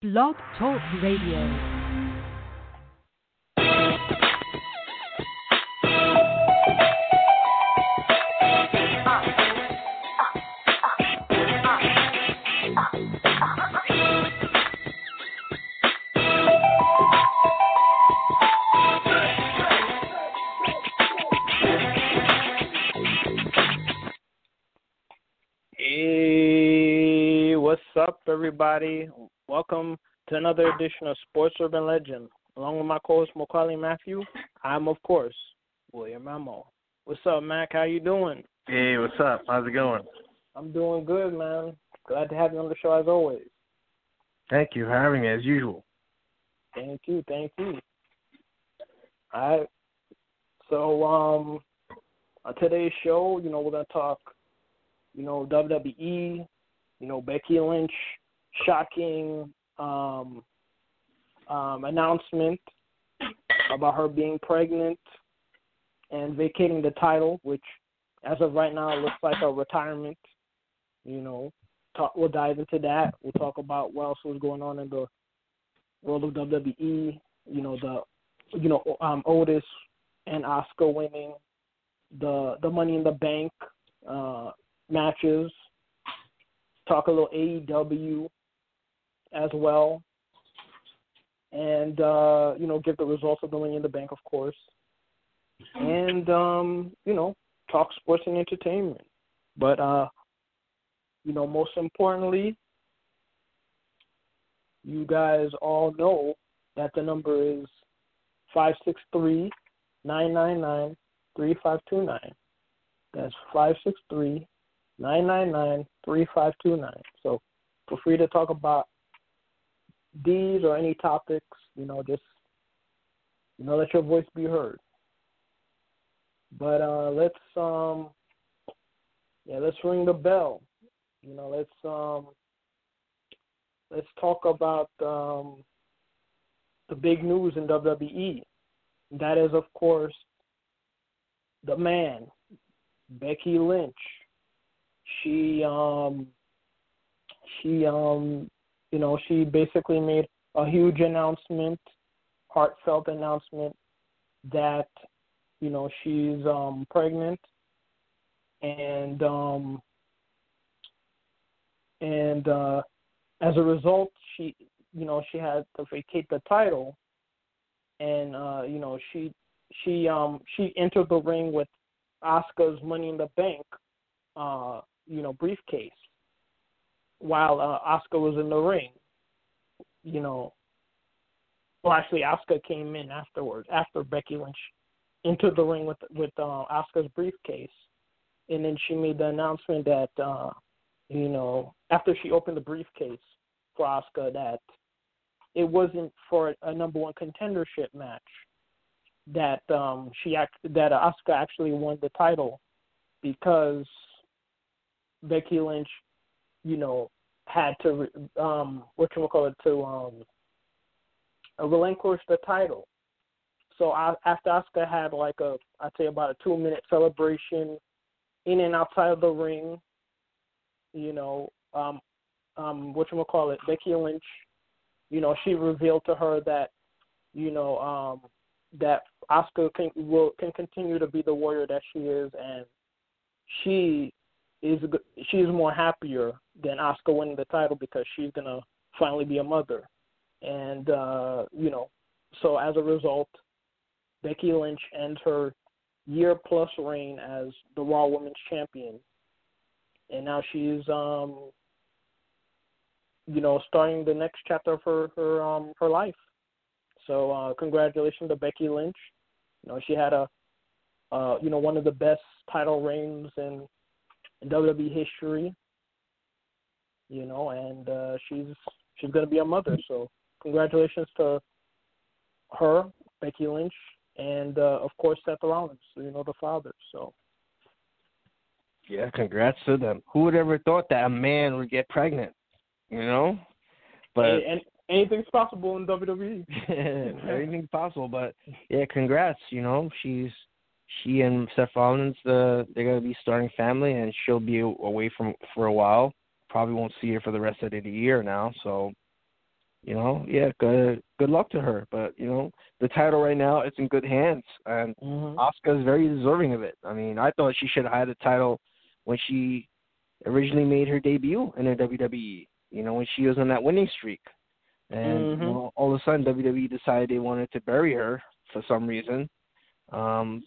Blog Talk Radio. Hey, what's up, everybody? Welcome to another edition of Sports Urban Legend. Along with my co-host Maccorley Mathieu, I'm of course William Rameau. What's up, Mac? How you doing? Hey, what's up? How's it going? I'm doing good, man. Glad to have you on the show as always. Thank you for having me as usual. Thank you, thank you. All right. So, um, on today's show, you know, we're gonna talk, you know, WWE, you know, Becky Lynch, shocking um, um, announcement about her being pregnant and vacating the title, which, as of right now, looks like a retirement. You know, talk, we'll dive into that. We'll talk about what else was going on in the world of WWE. You know, the, you know, um, Otis and Asuka winning the the Money in the Bank uh, matches. Talk a little AEW as well, and uh, you know, give the results of the Money in the Bank, of course, and um, you know, talk sports and entertainment. But uh, you know, most importantly, you guys all know that the number is five six three nine nine nine three five two nine. That's five six three nine nine nine three five two nine. So feel free to talk about these or any topics, you know, just you know, let your voice be heard. But uh let's um yeah, let's ring the bell. You know, let's um let's talk about um the big news in WWE. That is of course the man, Becky Lynch. She um she um you know, she basically made a huge announcement, heartfelt announcement that, you know, she's um pregnant. And um and uh as a result she you know, she had to vacate the title. And uh, you know, she she um she entered the ring with Asuka's Money in the Bank uh, you know, briefcase while uh, Asuka was in the ring. You know, well, actually, Asuka came in afterwards after Becky Lynch entered the ring with with uh, Asuka's briefcase, and then she made the announcement that uh, you know after she opened the briefcase for Asuka that it wasn't for a number one contendership match that um she act that Asuka actually won the title because Becky Lynch, you know, had to um what you call it to um relinquish the title. So I, after Asuka had like a I'd say about a two minute celebration in and outside of the ring, you know, um um what you call it, Becky Lynch, you know, she revealed to her that, you know, um that Asuka can will can continue to be the warrior that she is and she is she's more happier than Asuka winning the title because she's gonna finally be a mother, and uh, you know, so as a result, Becky Lynch ends her year plus reign as the Raw Women's Champion, and now she's um, you know, starting the next chapter of her her um her life. So uh, congratulations to Becky Lynch. You know, she had a uh, you know one of the best title reigns in in WWE history. You know, and uh, she's she's going to be a mother. So congratulations to her, Becky Lynch, and uh, of course Seth Rollins. You know, the father. So. Yeah, congrats to them. Who would ever thought that a man would get pregnant? You know, but and, and anything's possible in WWE. anything's possible, but yeah, congrats. You know, she's she and Seth Rollins, the they're gonna be starting family, and she'll be away from for a while. Probably won't see her for the rest of the year now. So, you know, yeah, good good luck to her. But you know, the title right now it's in good hands, and mm-hmm. Asuka is very deserving of it. I mean, I thought she should have had the title when she originally made her debut in the WWE. You know, when she was on that winning streak, and mm-hmm. you know, all of a sudden WWE decided they wanted to bury her for some reason. Um,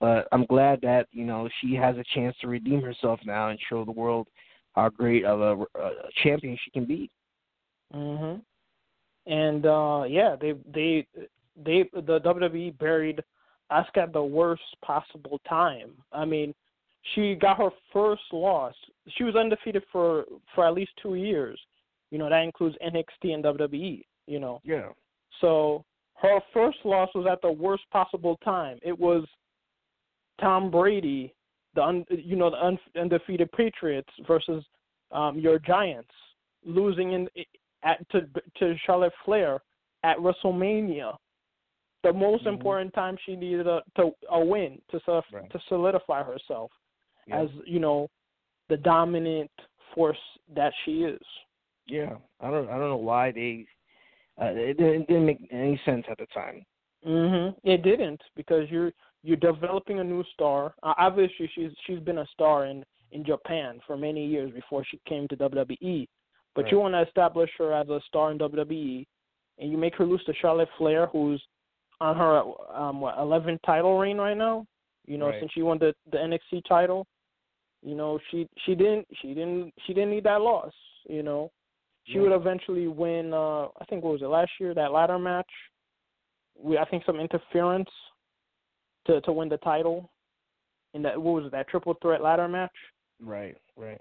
but I'm glad that you know she has a chance to redeem herself now and show the world how great of a, a champion she can be. Mhm. And uh yeah, they they they the WWE buried Asuka at the worst possible time. I mean, she got her first loss. She was undefeated for for at least two years. You know that includes NXT and WWE. You know. Yeah. So her first loss was at the worst possible time. It was Tom Brady, the un, you know the undefeated Patriots versus um, your Giants, losing in at to to Charlotte Flair at WrestleMania, the most mm-hmm. important time she needed a to a win to right. to solidify herself yeah. as you know the dominant force that she is. Yeah, I don't I don't know why they uh, it, didn't, it didn't make any sense at the time. Mhm. It didn't because you're you're developing a new star. Uh, obviously, she's she's been a star in in Japan for many years before she came to WWE. But right. you want to establish her as a star in WWE, and you make her lose to Charlotte Flair, who's on her um what 11th title reign right now. You know, right. since she won the the NXT title, you know she she didn't she didn't she didn't need that loss. You know, she yeah. would eventually win. uh I think what was it last year that ladder match. We I think some interference to to win the title. In that what was it that triple threat ladder match? Right, right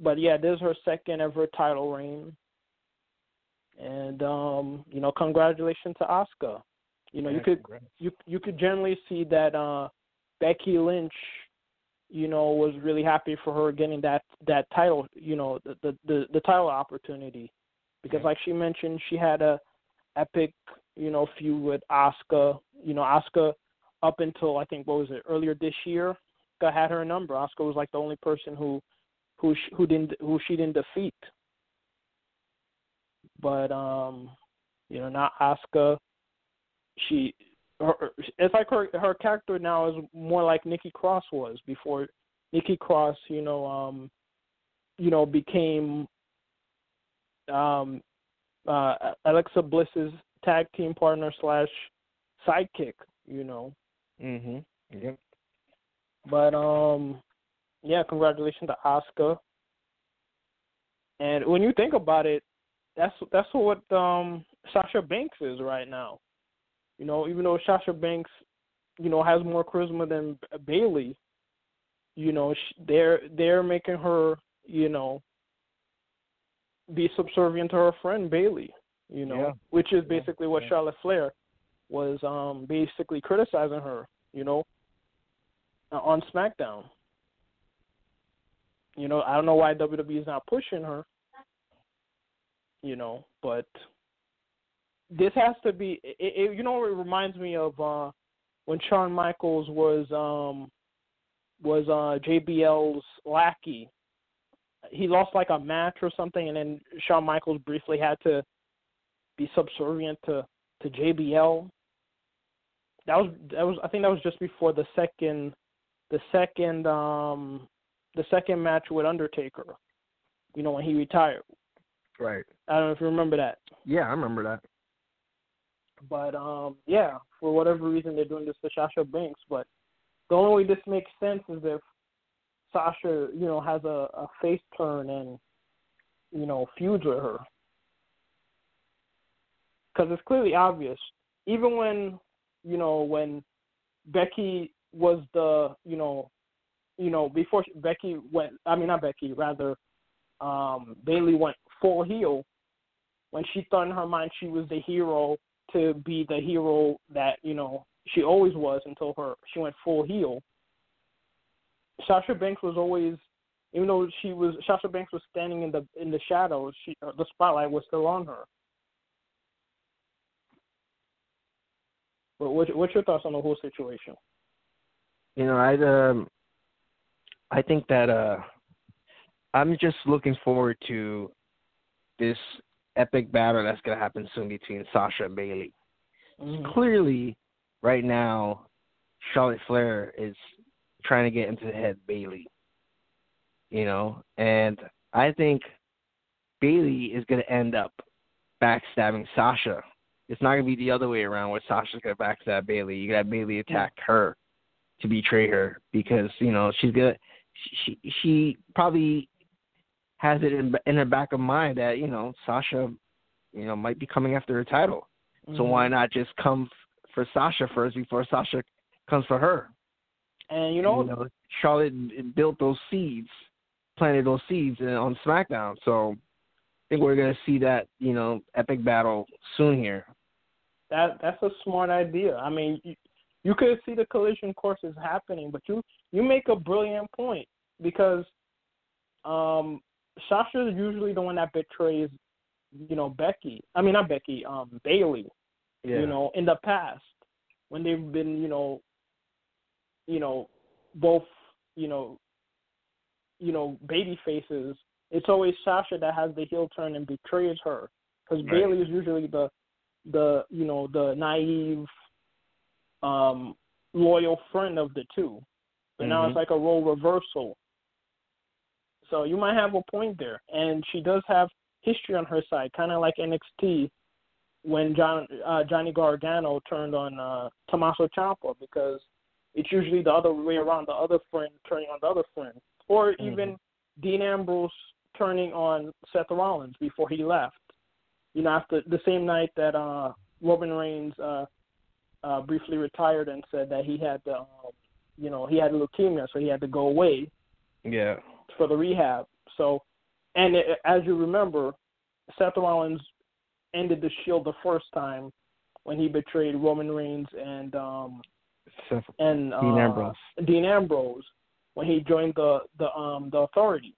but yeah, this is her second ever title reign. And um, you know, congratulations to Asuka. You know, yeah, you could congrats. you you could generally see that uh Becky Lynch, you know, was really happy for her getting that that title, you know, the the the, the title opportunity. Because yeah. like she mentioned, she had a epic, you know, feud with Asuka. You know, Asuka up until I think what was it, earlier this year, got had her number. Asuka was like the only person who who she, who didn't who she didn't defeat. But um, you know, not Asuka. She, her, it's like her her character now is more like Nikki Cross was before. Nikki Cross, you know, um, you know, became um, uh, Alexa Bliss's tag team partner slash sidekick. You know. Mhm. Yep. But um, yeah, congratulations to Asuka. And when you think about it, that's that's what um Sasha Banks is right now. You know, even though Sasha Banks, you know, has more charisma than Bayley, you know, they're they're making her, you know, be subservient to her friend Bayley. You know, yeah. which is basically yeah. what. Charlotte Flair was um basically criticizing her. You know, on SmackDown. You know, I don't know why WWE is not pushing her. You know, but this has to be. It, it, you know, it reminds me of uh when Shawn Michaels was um was uh JBL's lackey. He lost like a match or something, and then Shawn Michaels briefly had to be subservient to to JBL. That was that was I think that was just before the second the second um the second match with Undertaker. You know when he retired. Right. I don't know if you remember that. Yeah, I remember that. But um yeah, for whatever reason they're doing this to Sasha Banks, but the only way this makes sense is if Sasha, you know, has a, a face turn and you know feuds with her. Because it's clearly obvious, even when you know when Becky was the you know you know, before Becky went, I mean, not Becky, rather, um, Bayley went full heel. When she thought in her mind she was the hero to be the hero that you know she always was until her she went full heel. Sasha Banks was always, even though she was Sasha Banks was standing in the in the shadows, she uh, the spotlight was still on her. What, what's your thoughts on the whole situation? You know, I'd um, I think that uh, I'm just looking forward to this epic battle that's gonna happen soon between Sasha and Bayley. Mhm. Clearly, right now, Charlotte Flair is trying to get into the head Bayley. You know, and I think Bayley is gonna end up backstabbing Sasha. It's not gonna be the other way around where Sasha's gonna backstab Bayley. You got Bayley attack her to betray her because you know she's gonna she she probably has it in in her back of mind that you know Sasha, you know, might be coming after her title. So Mhm. why not just come f- for Sasha first before Sasha comes for her? And you know, you know Charlotte built those seeds, planted those seeds on SmackDown. So think we're gonna see that you know epic battle soon here. that that's a smart idea. I mean, you, you could see the collision courses happening, but you you make a brilliant point because um Sasha is usually the one that betrays, you know, Becky. I mean, not Becky, um, Bayley. You know, in the past when they've been, you know, you know, both, you know, you know, baby faces. It's always Sasha that has the heel turn and betrays her because Right. Bayley is usually the the you know the naive, um, loyal friend of the two. But now Mhm. it's like a role reversal. So you might have a point there, and she does have history on her side, kind of like NXT when John uh, Johnny Gargano turned on uh, Tommaso Ciampa because it's usually the other way around, the other friend turning on the other friend, or even Dean Ambrose turning on Seth Rollins before he left. You know, after the same night that uh, Roman Reigns uh, uh, briefly retired and said that he had, uh, you know, he had leukemia, so he had to go away Yeah. for the rehab. So, and it, as you remember, Seth Rollins ended the Shield the first time when he betrayed Roman Reigns and um Seth, and uh, Dean Ambrose. Dean Ambrose when he joined the the um the Authority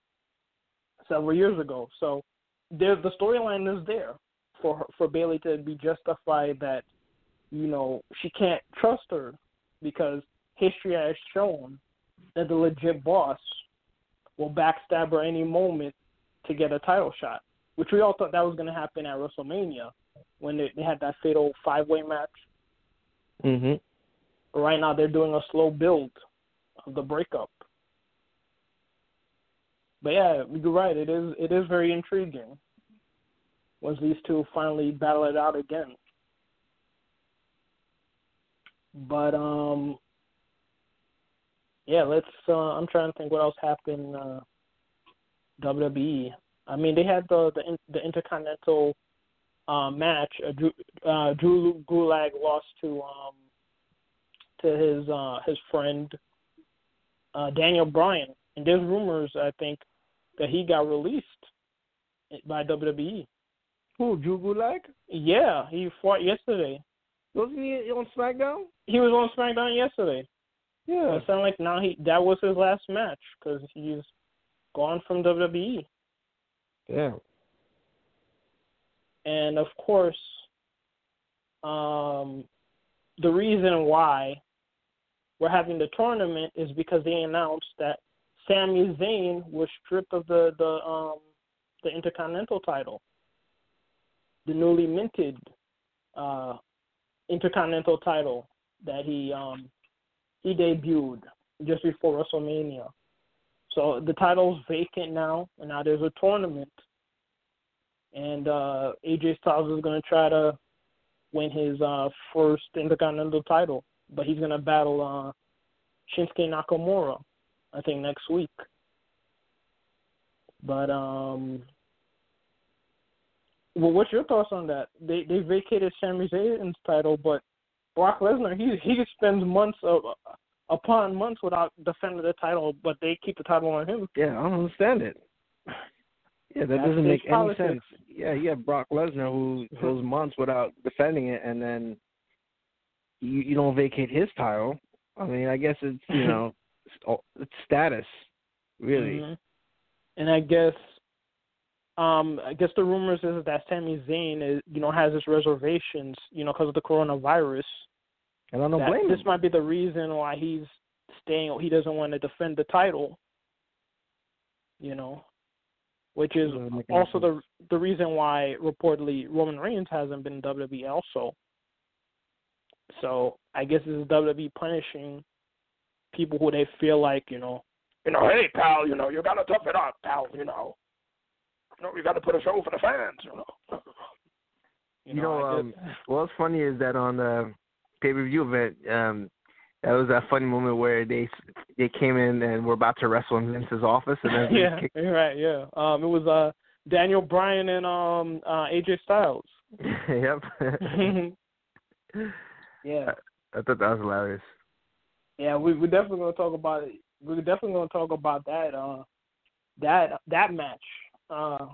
several years ago. So there the storyline is there for her, for Bayley to be justified that you know she can't trust her because history has shown that the legit boss will backstab her any moment to get a title shot, which we all thought that was going to happen at WrestleMania when they, they had that fatal five way match. Mhm. Right now they're doing a slow build of the breakup. But yeah, you're right. It is it is very intriguing once these two finally battle it out again. But um, yeah, let's. Uh, I'm trying to think what else happened. Uh, WWE. I mean, they had the the, the Intercontinental uh, match. Uh, Drew, uh, Drew Gulak lost to um to his uh his friend uh Daniel Bryan, and there's rumors I think that he got released by WWE. Who? Drew Gulak? Yeah, he fought yesterday. Wasn't he on SmackDown? He was on SmackDown yesterday. Yeah. It sounded like now he that was his last match because he's gone from WWE. Yeah. And of course, um, the reason why we're having the tournament is because they announced that Sami Zayn was stripped of the the um the Intercontinental title, the newly minted uh Intercontinental title that he um he debuted just before WrestleMania. So the title's vacant now, and now there's a tournament. And uh, AJ Styles is going to try to win his uh, first Intercontinental title, but he's going to battle uh, Shinsuke Nakamura, I think next week. But um, well, what's your thoughts on that? They they vacated Sami Zayn's title, but Brock Lesnar he he spends months of upon months without defending the title, but they keep the title on him. Yeah, I don't understand it. Yeah, that That's doesn't make any politics. sense. Yeah, you have Brock Lesnar who goes months without defending it, and then you you don't vacate his title. I mean, I guess it's you know it's, it's status, really. Mhm. And I guess, um, I guess the rumors is that Sami Zayn is, you know, has his reservations, you know, because of the coronavirus. And I don't blame this him. This might be the reason why he's staying. He doesn't want to defend the title. You know, which is Doesn't make any also the the reason why reportedly Roman Reigns hasn't been WWE also. So I guess this is WWE punishing people who they feel like you know, you know, hey pal, you know, you gotta tough it up, pal, you know, you know, you gotta put a show for the fans, you know. You know, I um, what's funny is that on the pay per view event, um, that was a funny moment where they they came in and were about to wrestle in Vince's office, and then yeah, kicked- right, yeah. Um, it was uh Daniel Bryan and um uh AJ Styles. yep. yeah. I thought that was hilarious. Yeah, we we're definitely gonna talk about it. We're definitely gonna talk about that uh that that match uh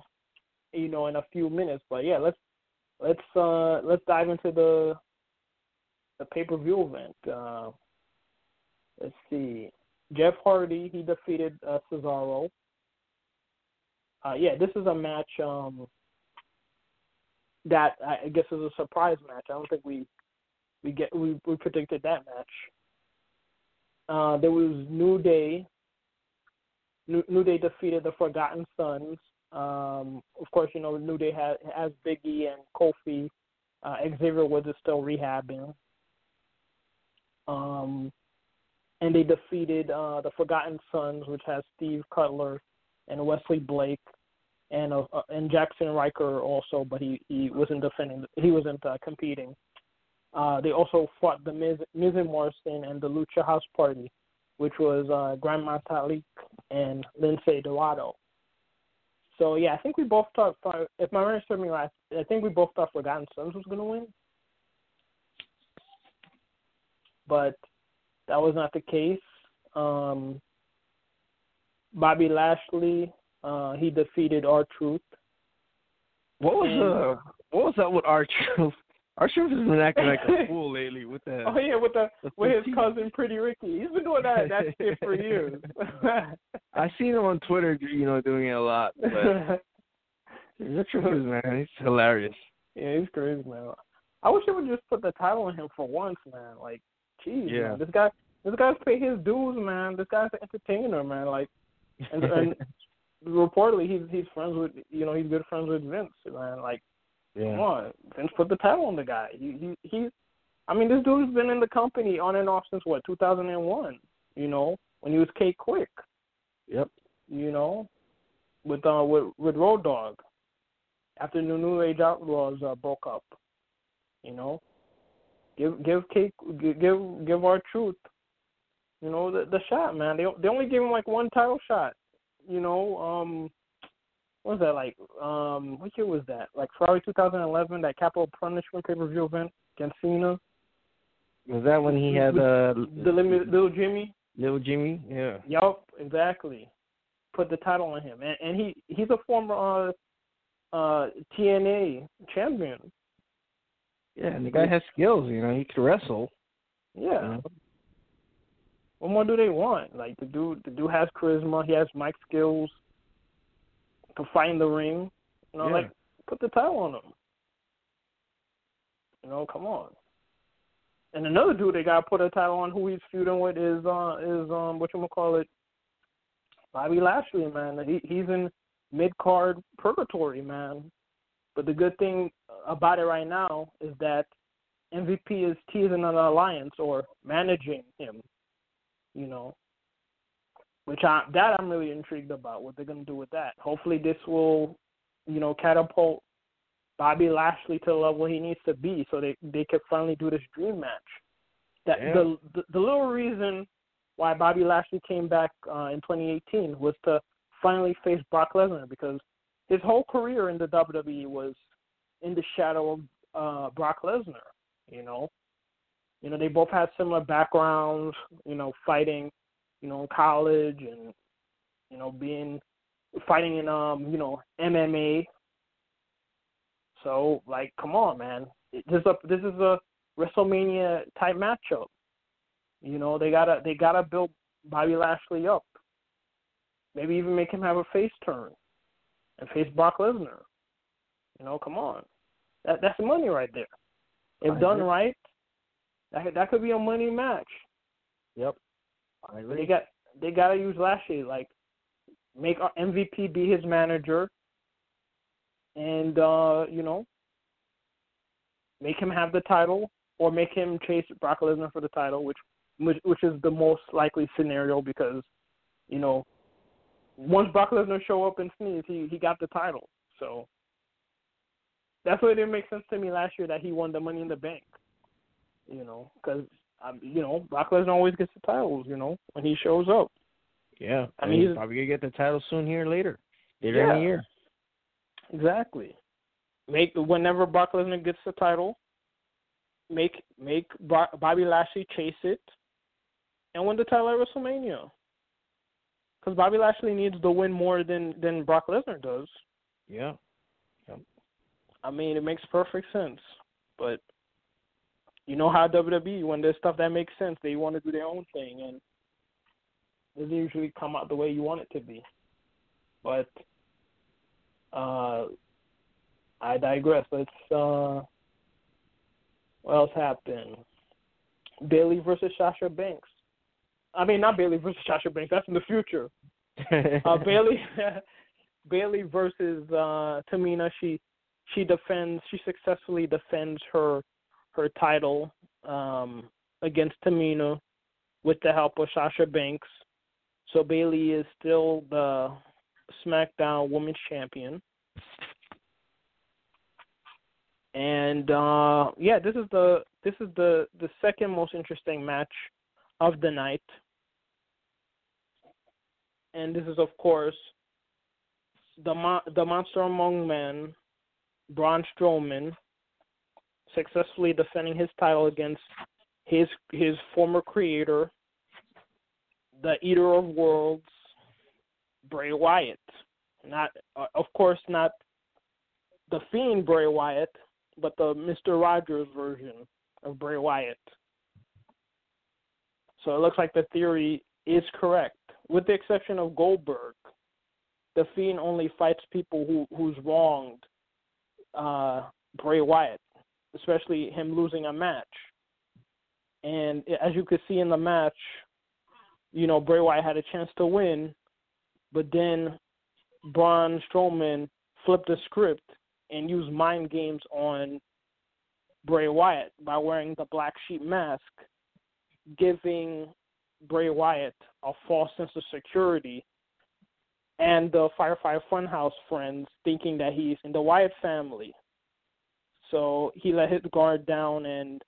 you know in a few minutes. But yeah, let's let's uh let's dive into the the pay per view event. Uh let's see. Jeff Hardy he defeated uh, Cesaro. Uh yeah, this is a match um that I guess is a surprise match. I don't think we we get we, we predicted that match. Uh, there was New Day. New, New Day defeated the Forgotten Sons. Um, of course, you know New Day has, has Biggie and Kofi. Uh, Xavier Woods is still rehabbing. Um, and they defeated uh, the Forgotten Sons, which has Steve Cutler and Wesley Blake, and uh, uh, and Jaxson Ryker also, but he he wasn't defending. He wasn't uh, competing. Uh, they also fought the Miz, Miz and Morrison and the Lucha House Party, which was uh, Grand Metalik and Lince Dorado. So yeah, I think we both thought. If my memory serves me right, I think we both thought Forgotten Sons was going to win, but that was not the case. Um, Bobby Lashley, uh, he defeated R Truth. What was And- uh what was up with R Truth? R Truth has been acting like a fool lately with the Oh yeah, with the with his cousin Pretty Ricky. He's been doing that that shit for years. I seen him on Twitter, you know, doing it a lot. But the truth is, man, it's hilarious. yeah, he's crazy, man. I wish they would just put the title on him for once, man. Like, jeez, Yeah. man, this guy, this guy's paid his dues, man. This guy's an entertainer, man. Like, and, and reportedly, he's he's friends with, you know, he's good friends with Vince, man. Like, come yeah. on, Vince put the title on the guy. He he he's, I mean, this dude's been in the company on and off since what 2001. You know, when he was K-Kwik. Yep. you know, with uh with with Road Dogg after the New Age Outlaws uh, broke up, you know. Give give give give give R Truth, you know the the shot, man. They they only gave him like one title shot, you know. Um, what was that like? Um, what year was that? Like Ferrari 2011, that Capitol Punishment pay per view event against Cena, Was that when he had uh the limit, little Jimmy. little Jimmy? Yeah. Yup, exactly. Put the title on him, and and he he's a former uh uh TNA champion. Yeah, and the guy has skills, you know, he could wrestle. Yeah. You know? What more do they want? Like the dude, the dude has charisma. He has mic skills. To find the ring, you know, Yeah. like put the title on him. You know, come on. And another dude they got to put a title on who he's feuding with is uh is um what you call it, Bobby Lashley, man. He he's in mid card purgatory, man. But the good thing about it right now is that MVP is teasing an alliance or managing him. You know, which I that I'm really intrigued about what they're gonna do with that. Hopefully, this will, you know, catapult Bobby Lashley to the level he needs to be, so they they can finally do this dream match. That Yeah. the, the the little reason why Bobby Lashley came back uh, in 2018 was to finally face Brock Lesnar because his whole career in the WWE was in the shadow of uh, Brock Lesnar. You know, you know they both had similar backgrounds. You know, fighting, you know, in college and you know being fighting in um you know MMA. So like, come on, man, this is a this is a WrestleMania type matchup. You know, they gotta they gotta build Bobby Lashley up. Maybe even make him have a face turn and face Brock Lesnar. You know, come on, that that's money right there. If I done agree. right, that that could be a money match. Yep. They got they gotta use Lashley like make our MVP be his manager, and uh, you know, make him have the title, or make him chase Brock Lesnar for the title, which which, which is the most likely scenario because, you know, once Brock Lesnar show up and sneeze, he he got the title. So that's why it didn't make sense to me last year that he won the Money in the Bank. You know, because um, you know Brock Lesnar always gets the titles. You know, when he shows up. Yeah, I mean, he's he's- probably gonna get the title soon here later, later in Yeah. the year. Exactly. Make whenever Brock Lesnar gets the title, make make Bobby Lashley chase it, and win the title at WrestleMania. Because Bobby Lashley needs to win more than than Brock Lesnar does. Yeah. I mean, it makes perfect sense. But you know how WWE, when there's stuff that makes sense, they want to do their own thing, and it doesn't usually come out the way you want it to be. But uh, I digress. Let's. Uh, what else happened? Bayley versus Sasha Banks. I mean, not Bayley versus Sasha Banks. That's in the future. Uh, Bayley, Bayley versus uh, Tamina. She she defends. She successfully defends her her title um, against Tamina with the help of Sasha Banks. So Bayley is still the SmackDown Women's Champion. And uh yeah, this is the this is the the second most interesting match of the night. And this is of course the Mo- the monster among men, Braun Strowman, successfully defending his title against his his former creator, the Eater of Worlds, Bray Wyatt. Not, uh, of course, not the Fiend Bray Wyatt, but the Mister Rogers version of Bray Wyatt. So it looks like the theory is correct, with the exception of Goldberg. The Fiend only fights people who who's wronged uh, Bray Wyatt, especially him losing a match. And as you could see in the match, you know Bray Wyatt had a chance to win, but then Braun Strowman flipped the script and used mind games on Bray Wyatt by wearing the black sheep mask, giving Bray Wyatt a false sense of security, and the Firefly Funhouse friends thinking that he's in the Wyatt family. So he let his guard down and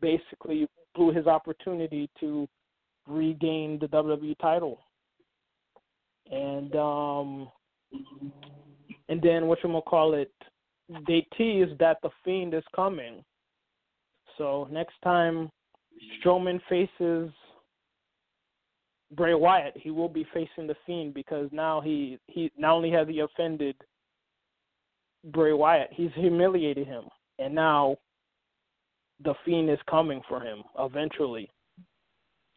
basically blew his opportunity to regain the WWE title. And um and then what you gonna call it? They tease that the Fiend is coming. So next time Strowman faces Bray Wyatt, he will be facing the Fiend because now he he not only has he offended Bray Wyatt, he's humiliated him, and now the Fiend is coming for him eventually.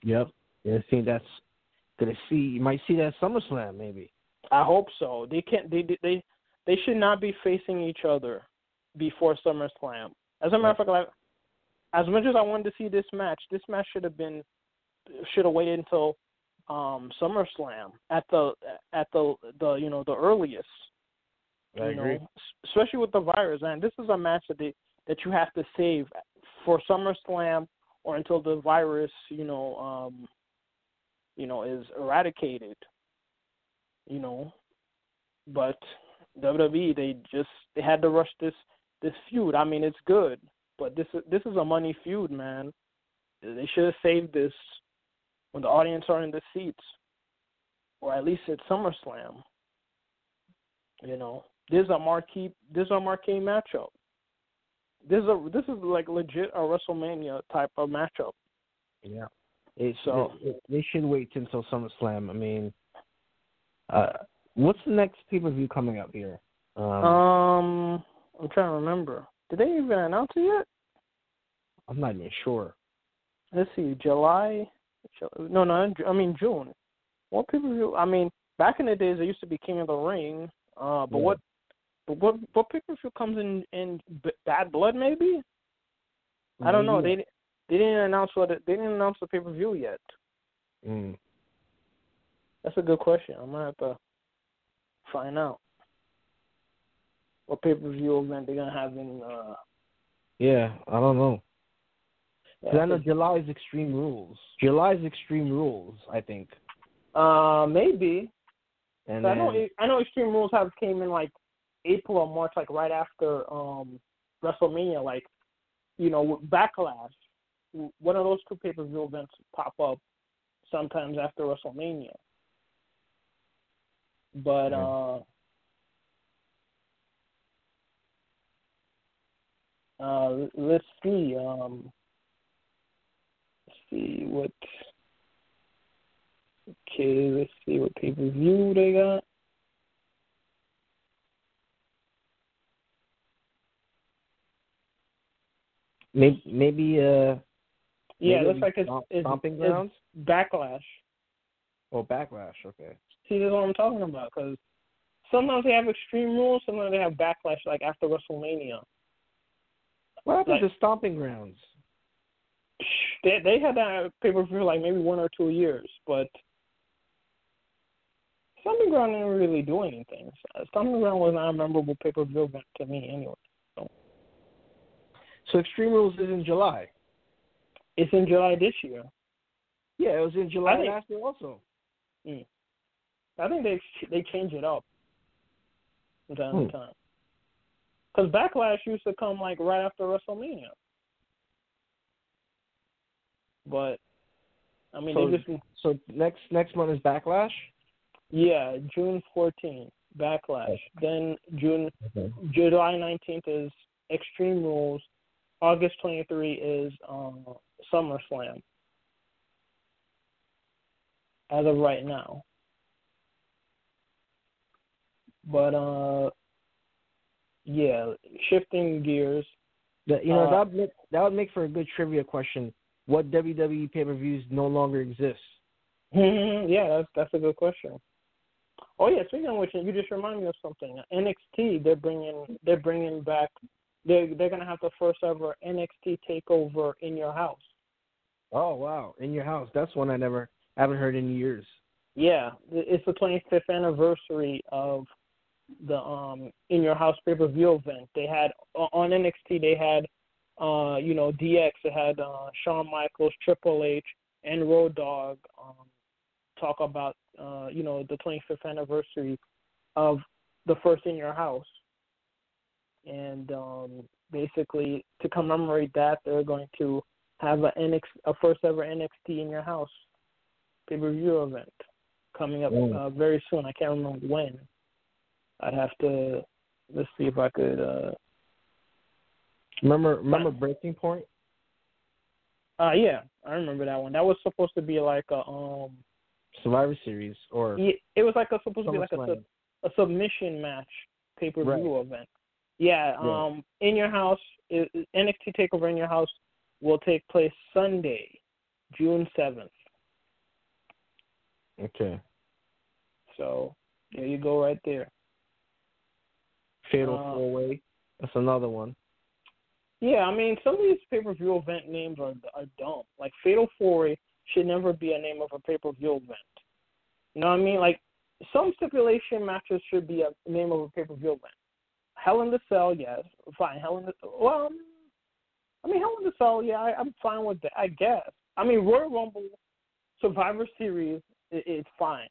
Yep. Yeah, I think that's gonna see. You might see that at SummerSlam maybe. I hope so. They can't. They they they should not be facing each other before SummerSlam. As a matter of fact, like, as much as I wanted to see this match, this match should have been should have waited until um SummerSlam at the at the the you know the earliest. I you agree. know, especially with the virus, and this is a match that they that you have to save for SummerSlam or until the virus, you know, um, you know, is eradicated. You know, but WWE they just they had to rush this this feud. I mean, it's good, but this is this is a money feud, man. They should have saved this when the audience are in the seats, or at least at SummerSlam. You know, this is a marquee. This is a marquee matchup. This is a this is like legit a WrestleMania type of matchup. Yeah. They, So- they, they should wait until SummerSlam. I mean, uh, what's the next pay per view coming up here? Um, Um, I'm trying to remember. Did they even announce it yet? I'm not even sure. Let's see, July. No, no, I mean June. What pay per view? I mean, back in the days, it used to be King of the Ring. Uh, but Yeah. what? But what? What pay per view comes in in B- Bad Blood? Maybe. I don't know. They they didn't announce what it, they didn't announce the pay per view yet. Mm. That's a good question. I'm gonna have to find out what pay per view event they're gonna have in. uh Yeah, I don't know. yeah, I know July's Extreme Rules. July's Extreme Rules, I think. Uh, maybe. And So I know I know Extreme Rules have came in like April or March, like right after um WrestleMania, like you know Backlash. One of those two pay per view events pop up sometimes after WrestleMania. But Yeah. uh, uh, let's see. Um, let's see what. Okay, let's see what pay per view they got. Maybe, maybe uh, Yeah, maybe looks like it's, Stomp- it's, Stomping it's Grounds. backlash. Oh, Backlash. Okay. See, that's what I'm talking about. Because sometimes they have extreme rules, sometimes they have backlash, like after WrestleMania. What happened Like- to Stomping Grounds? They they had that pay per view like maybe one or two years, but Stomping Ground didn't really do anything. Stomping Ground was not a memorable pay per view event to me anyway. So Extreme Rules is in July. It's in July this year. Yeah, it was in July think- last year also. I think they they change it up from time Hmm. to time. Because Backlash used to come like right after WrestleMania. But I mean, So- they just So next next month is Backlash. yeah, June 14th, Backlash. Then June July 19th is Extreme Rules. August 23 is um, SummerSlam. As of right now. But uh, yeah, shifting gears. That you know Uh, that would make, that would make for a good trivia question. What WWE pay per views no longer exist? yeah, that's that's a good question. Oh yeah, speaking of which, you just remind me of something. NXT, they're bringing they're bringing back. They're they're gonna have the first ever NXT takeover in your house. Oh wow, in your house. That's one I never haven't heard in years. Yeah, it's the 25th anniversary of the um in your house pay per view event. They had on NXT they had uh you know DX. They had uh Shawn Michaels, Triple H, and Road Dogg um talk about uh you know the 25th anniversary of the first in your house. And um basically to commemorate that, they're going to have a NX a first ever NXT in your house pay per view event coming up Mm. uh, very soon. I can't remember when. I'd have to let's see if I could. uh Remember remember Breaking Point? uh Yeah, I remember that one. That was supposed to be like a um. Survivor Series or Yeah, it was like a supposed to be like a a submission match pay per view event. Yeah, Yeah. um, in your house, NXT Takeover in your house will take place Sunday, June seventh. okay. So there you go, right there. Fatal Uh, Four Way. That's another one. Yeah, I mean, some of these pay per view event names are are dumb. Like Fatal Four Way should never be a name of a pay per view event. You know what I mean? Like some stipulation matches should be a name of a pay per view event. Hell in the Cell, yes, fine. Hell in the well, um, I mean Hell in the Cell, yeah, I, I'm fine with that. I guess. I mean Royal Rumble, Survivor Series, it, it's fine.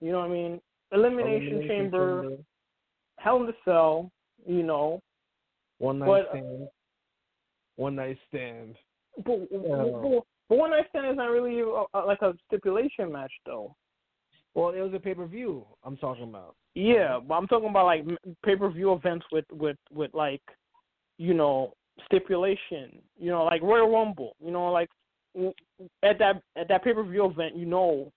You know what I mean? Elimination, Elimination Chamber, Chamber, Hell in the Cell, you know. One night but- stand. One night stand. But, but, but one night stand is not really a, a, like a stipulation match, though. Well, it was a pay per view. I'm talking about. Yeah, but I'm talking about like pay per view events with with with like, you know, stipulation. You know, like Royal Rumble. You know, like at that at that pay per view event, you know,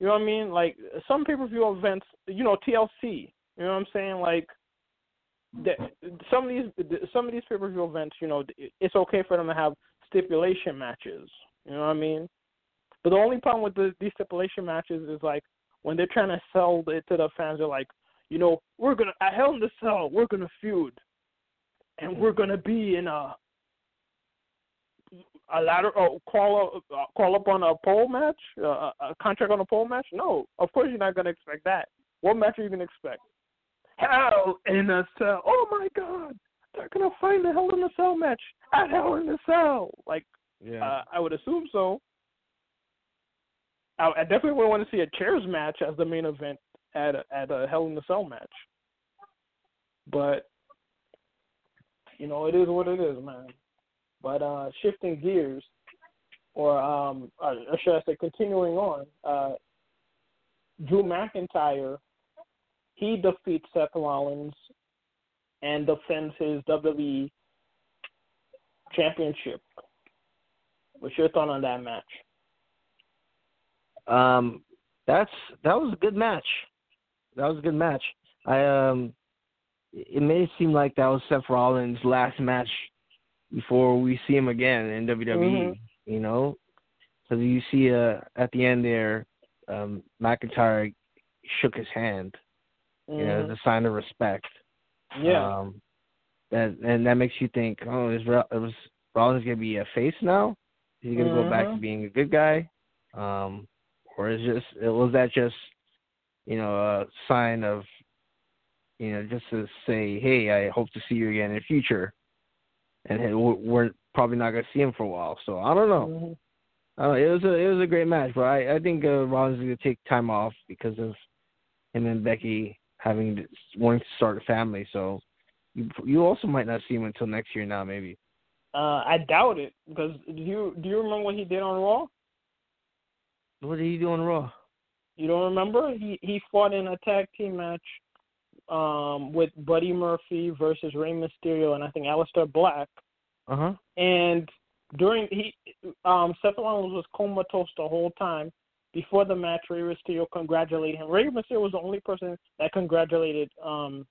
you know what I mean. Like some pay per view events, you know, TLC. You know what I'm saying? Like. That some of these some of these pay per view events, you know, it's okay for them to have stipulation matches. You know what I mean? But the only problem with the, these stipulation matches is like when they're trying to sell it to the fans, they're like, you know, we're gonna at Hell in the Cell, we're gonna feud, and we're gonna be in a, a ladder oh, call up uh, call up on a pole match, uh, a contract on a pole match? No, of course you're not gonna expect that. What match are you gonna expect? Hell in a Cell. Oh my God, they're gonna find the Hell in a Cell match at Hell in a Cell. Like, Yeah. uh, I would assume so. I, definitely would want to see a chairs match as the main event at a, at a Hell in a Cell match. But you know, it is what it is, man. But uh shifting gears, or um, or should I say, continuing on, uh, Drew McIntyre, he defeats Seth Rollins and defends his WWE championship. What's your thought on that match? Um, that's that was a good match. That was a good match. I um, it it seem like that was Seth Rollins' last match before we see him again in WWE. Mhm. You know, because you see uh at the end there, um, McIntyre shook his hand. You know, as a sign of respect. yeah. Um, that and that makes you think, oh, is was Rollins gonna be a face now? Is he gonna go back to Mhm. being a good guy? Um, or is just was that just you know a sign of you know just to say, hey, I hope to see you again in the future, and hey, we're probably not gonna see him for a while. So I don't know. Mhm. I don't know. It was a it was a great match, but I I think uh, Rollins is gonna take time off because of him and Becky having to, wanting to start a family. So you you also might not see him until next year now, maybe. Uh, I doubt it because do you do you remember what he did on Raw? What did he do on Raw? You don't remember? He he fought in a tag team match um with Buddy Murphy versus Rey Mysterio and I think Aleister Black. Uh huh. And during he um Seth Rollins was comatose the whole time. Before the match, Rey Mysterio congratulated him. Rey Mysterio was the only person that congratulated um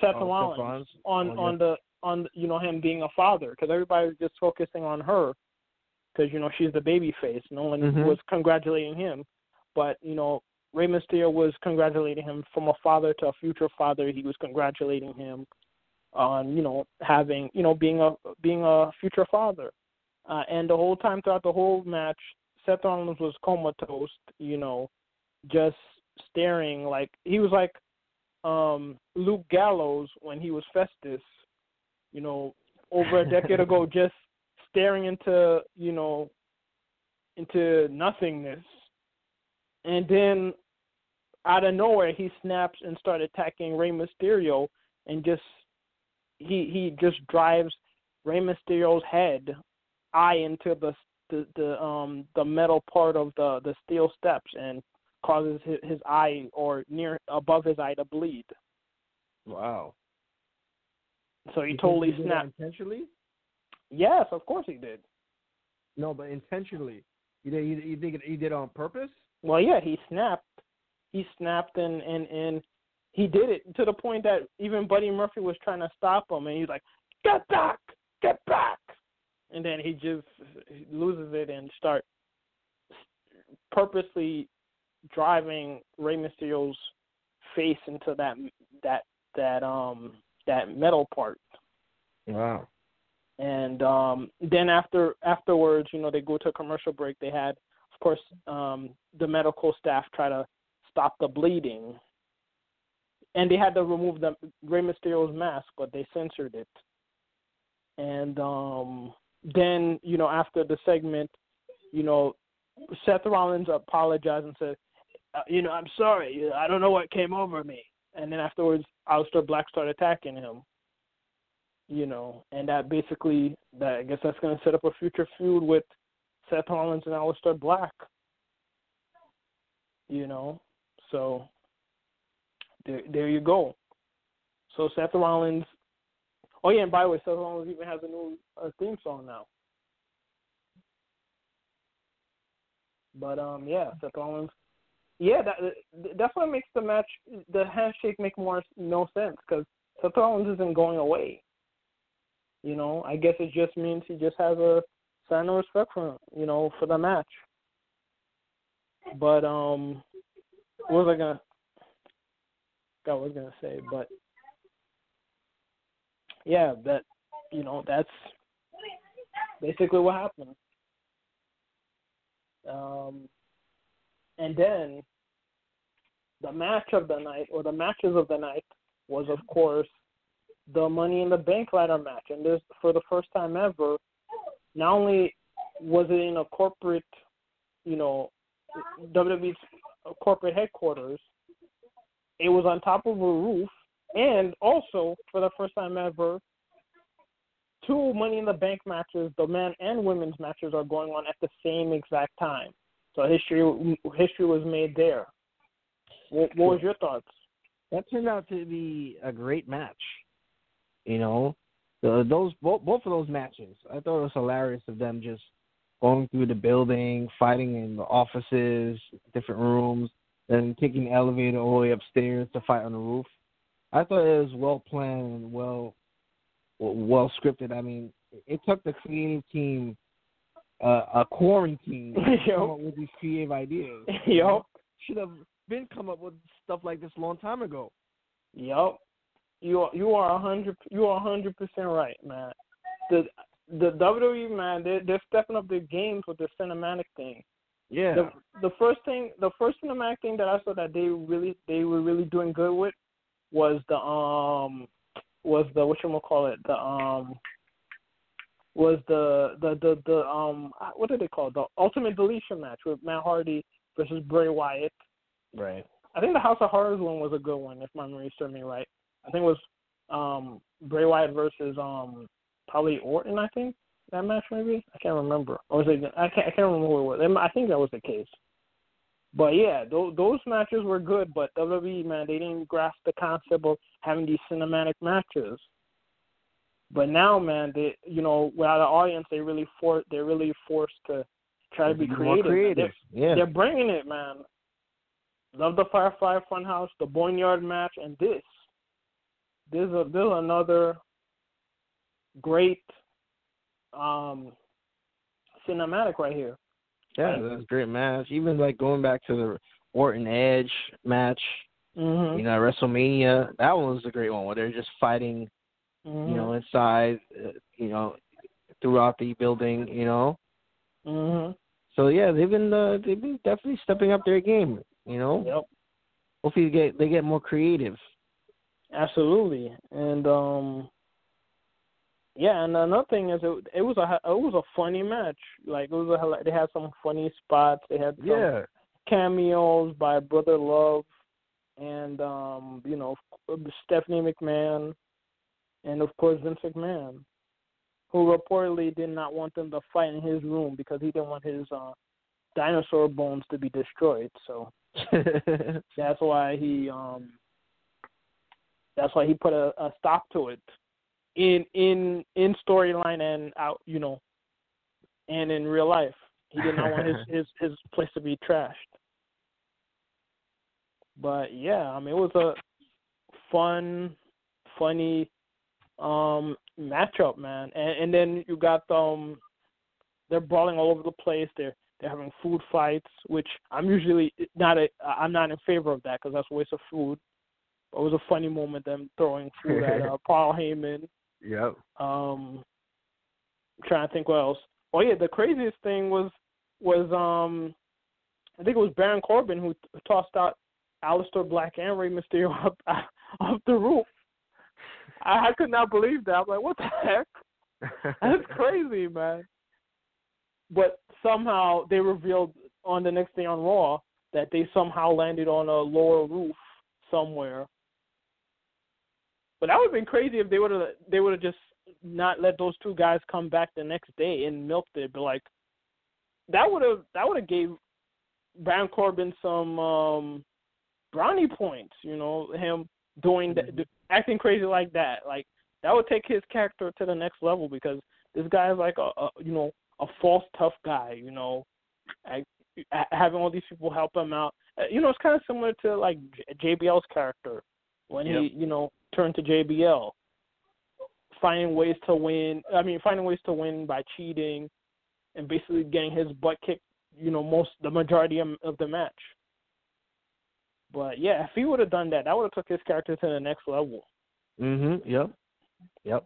Seth, Oh, Seth Rollins, Rollins? on Oh, on the on you know him being a father because everybody was just focusing on her because you know she's the baby face. No one Mhm. was congratulating him, but you know Rey Mysterio was congratulating him from a father to a future father. He was congratulating him on you know having you know being a being a future father. Uh, and the whole time throughout the whole match, Seth Rollins was comatose. You know, just staring like he was like um Luke Gallows when he was Festus. You know, over a decade ago, just staring into you know into nothingness. And then out of nowhere he snaps and started attacking Rey Mysterio and just he he just drives Rey Mysterio's head eye into the the, the um the metal part of the the steel steps and causes his, his eye or near above his eye to bleed. Wow. So he totally snapped. intentionally? Yes, of course he did. No, but intentionally. You did. You, you think he did it on purpose? Well, yeah, he snapped. He snapped and and and he did it to the point that even Buddy Murphy was trying to stop him, and he's like, "Get back, get back!" And then he just loses it and start purposely driving Rey Mysterio's face into that that that um that metal part. Wow. And um then after afterwards you know they go to a commercial break. They had of course um the medical staff try to stop the bleeding. And they had to remove the Rey Mysterio's mask but they censored it. And um then you know after the segment you know Seth Rollins apologized and said uh, you know I'm sorry. I don't know what came over me. And then afterwards Aleister Black started attacking him you know, and that basically that I guess that's going to set up a future feud with Seth Rollins and Aleister Black. You know, so there there you go. So Seth Rollins. Oh yeah, and by the way, Seth Rollins even has a new uh, theme song now. But um, yeah, Seth Rollins. Yeah, that that's what makes the match, the handshake, make more no sense because Seth Rollins isn't going away. You know, I guess it just means he just has a sign of respect for you know for the match. But um, what was I gonna? God, what was I gonna say? But yeah, that you know that's basically what happened. Um, and then the match of the night, or the matches of the night, was of course the Money in the Bank ladder match, and this for the first time ever. Not only was it in a corporate, you know, WWE's corporate headquarters, it was on top of a roof, and also for the first time ever, two Money in the Bank matches, the men and women's matches, are going on at the same exact time. So history history was made there. What, what was your thoughts? That turned out to be a great match. You know, the, those both both of those matches, I thought it was hilarious of them just going through the building, fighting in the offices, different rooms, then taking the elevator all the way upstairs to fight on the roof. I thought it was well planned and well well scripted. I mean, it took the creative team uh, a quarantine to come up with these creative ideas. Yep. Should have been come up with stuff like this a long time ago. Yep. You are you are a hundred you are a hundred percent right, man. The the WWE man, they're they're stepping up their games with the cinematic thing. Yeah. The the first thing the first cinematic thing that I saw that they really they were really doing good with was the um was the what you call it the um was the the the the um what did they call it? the ultimate deletion match with Matt Hardy versus Bray Wyatt. Right. I think the House of Horrors one was a good one if my memory serves me right. I think it was um Bray Wyatt versus um probably Orton. I think that match maybe I can't remember. Or was it? I can't I can't remember who it was. I think that was the case. But yeah, those those matches were good. But WWE man, they didn't grasp the concept of having these cinematic matches. But now, man, they you know without an audience, they really for they're really forced to try to be creative. creative. They're, yeah. they're bringing it, man. Love the Firefly Funhouse, the Boneyard match, and this. There's a there's another great um cinematic right here. Yeah, that's a great match. Even like going back to the Orton Edge match, Mm-hmm. you know, WrestleMania, that one was a great one where they're just fighting, mm-hmm. you know, inside, uh, you know, throughout the building, you know. hmm So yeah, they've been uh, they've been definitely stepping up their game, you know. Yep. Hopefully they get they get more creative. Absolutely, and um, yeah, and another thing is it, it was a it was a funny match. Like it was a they had some funny spots. They had some Yeah. cameos by Brother Love, and um, you know Stephanie McMahon, and of course Vince McMahon, who reportedly did not want them to fight in his room because he didn't want his uh, dinosaur bones to be destroyed. So that's why he um that's why he put a, a stop to it in in in storyline and out you know and in real life. He did not want his his his place to be trashed. But yeah i mean it was a fun funny um matchup man. And and then you got um they're brawling all over the place. They're they're having food fights which i'm usually not a i'm not in favor of that because that's a waste of food it was a funny moment them throwing food at uh, Paul Heyman. Yep. Um, I'm trying to think what else. Oh yeah, the craziest thing was was um, I think it was Baron Corbin who t- tossed out Aleister Black and Rey Mysterio up off the roof. I, I could not believe that. I'm like, what the heck? That's crazy, man. But somehow they revealed on the next day on Raw that they somehow landed on a lower roof somewhere. But that would have been crazy if they would have they would have just not let those two guys come back the next day and milked it. But like that would have that would have gave Baron Corbin some um brownie points. You know him doing that, acting crazy like that. Like that would take his character to the next level because this guy is like a, a you know a false tough guy. You know, I, having all these people help him out. Uh, You know, it's kind of similar to like J- JBL's character when Yep. he you know turned to JBL, finding ways to win. I mean, finding ways to win by cheating, and basically getting his butt kicked. You know, most the majority of, of the match. But yeah, if he would have done that, that would have took his character to the next level. Mhm. Yep. Yep.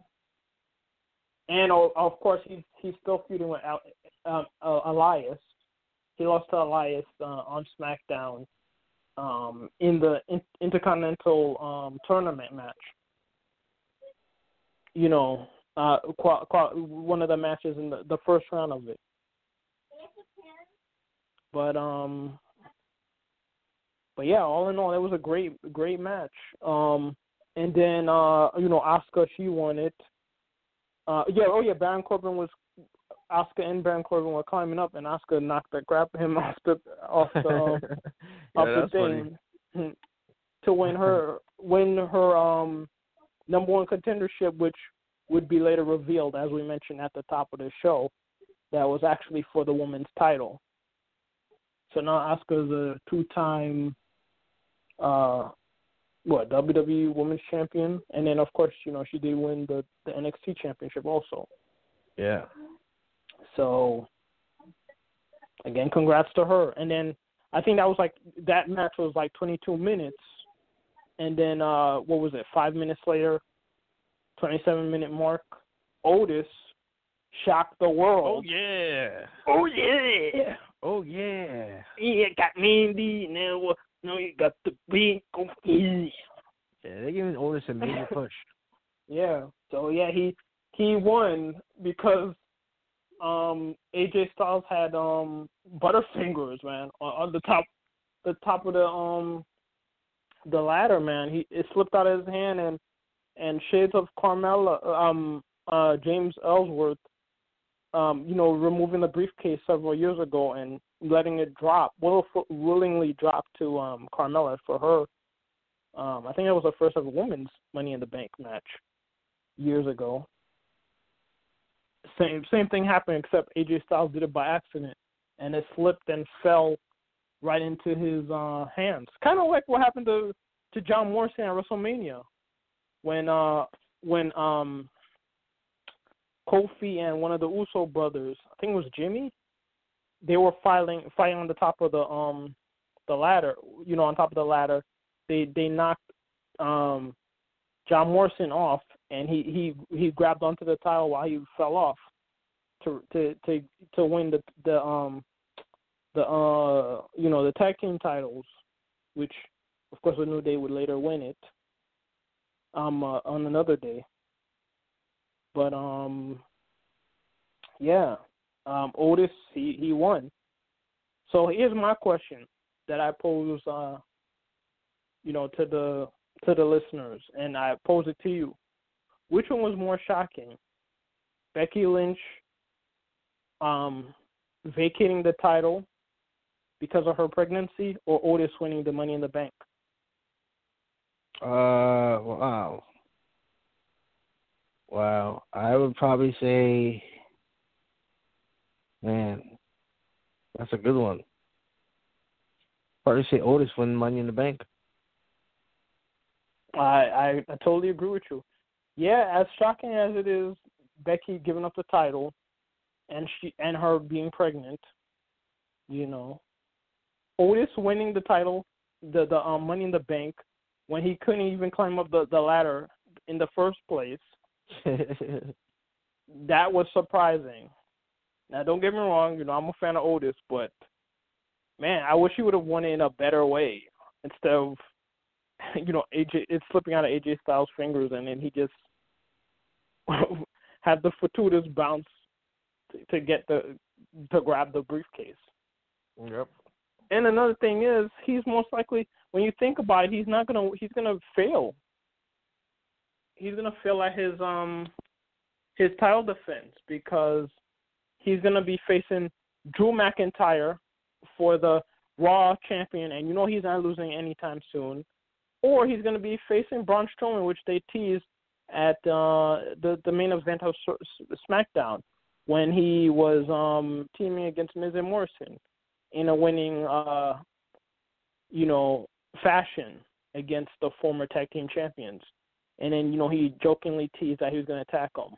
and of course he's he's still feuding with um, uh, Elias. He lost to Elias uh, on SmackDown um, in the in- Intercontinental um, tournament match. You know, uh, qu- qu- one of the matches in the, the first round of it. But um, but yeah, all in all, it was a great great match. Um, and then uh, you know, Asuka she won it. Uh, yeah, oh yeah, Baron Corbin was Asuka and Baron Corbin were climbing up, and Asuka knocked the grab him off the off the um, yeah, off the thing to win her win her um number one contendership, which would be later revealed, as we mentioned at the top of the show, that was actually for the women's title. So now Asuka is a two-time, uh, what WWE Women's Champion, and then of course you know she did win the the NXT Championship also. Yeah. So again, congrats to her. And then I think that was like that match was like 22 minutes, and then uh what was it? Five minutes later, 27 minute mark, Otis shocked the world. Oh yeah. Oh yeah. Oh yeah. Yeah, got Mandy now. Now you got the big. Oh, yeah. Yeah, they giving Otis a major push. Yeah. So yeah, he he won because um AJ Styles had um butterfingers, man, on, on the top the top of the um the ladder, man. He it slipped out of his hand and and shades of Carmella um uh James Ellsworth um, you know, removing the briefcase several years ago and letting it drop, will willingly drop to um Carmella for her. Um, I think that was the first ever women's Money in the Bank match years ago. Same same thing happened except AJ Styles did it by accident and it slipped and fell right into his uh hands. Kind of like what happened to to John Morrison at WrestleMania when uh when um Kofi and one of the Uso brothers, I think it was Jimmy, they were fighting fighting on the top of the um the ladder, you know, on top of the ladder. They they knocked um John Morrison off and he he he grabbed onto the tile while he fell off to to to to win the the um the uh you know the tag team titles, which of course the New Day would later win it um uh, on another day. But um, yeah, um, Otis he he won. So here's my question that I pose, uh, you know, to the to the listeners, and I pose it to you. Which one was more shocking? Becky Lynch um, vacating the title because of her pregnancy, or Otis winning the Money in the Bank? Uh, wow. Wow, I would probably say, man, that's a good one. Probably say Otis win Money in the Bank. I, I I totally agree with you. Yeah, as shocking as it is, Becky giving up the title, and she and her being pregnant, you know, Otis winning the title, the the um, Money in the Bank, when he couldn't even climb up the the ladder in the first place that was surprising. Now, don't get me wrong. You know, I'm a fan of Otis, but man, I wish he would have won it in a better way instead of, you know, AJ. It's slipping out of AJ Styles' fingers, and then he just had the fortuitous bounce to, to get the to grab the briefcase. Yep. And another thing is, he's most likely, when you think about it, he's not gonna he's gonna fail he's gonna fail at his um his title defense because he's gonna be facing Drew McIntyre for the Raw champion, and you know he's not losing anytime soon. Or he's gonna be facing Braun Strowman, which they teased at uh, the the main event of SmackDown when he was um teaming against Miz and Morrison in a winning uh you know fashion against the former tag team champions and then you know he jokingly teased that he was going to attack him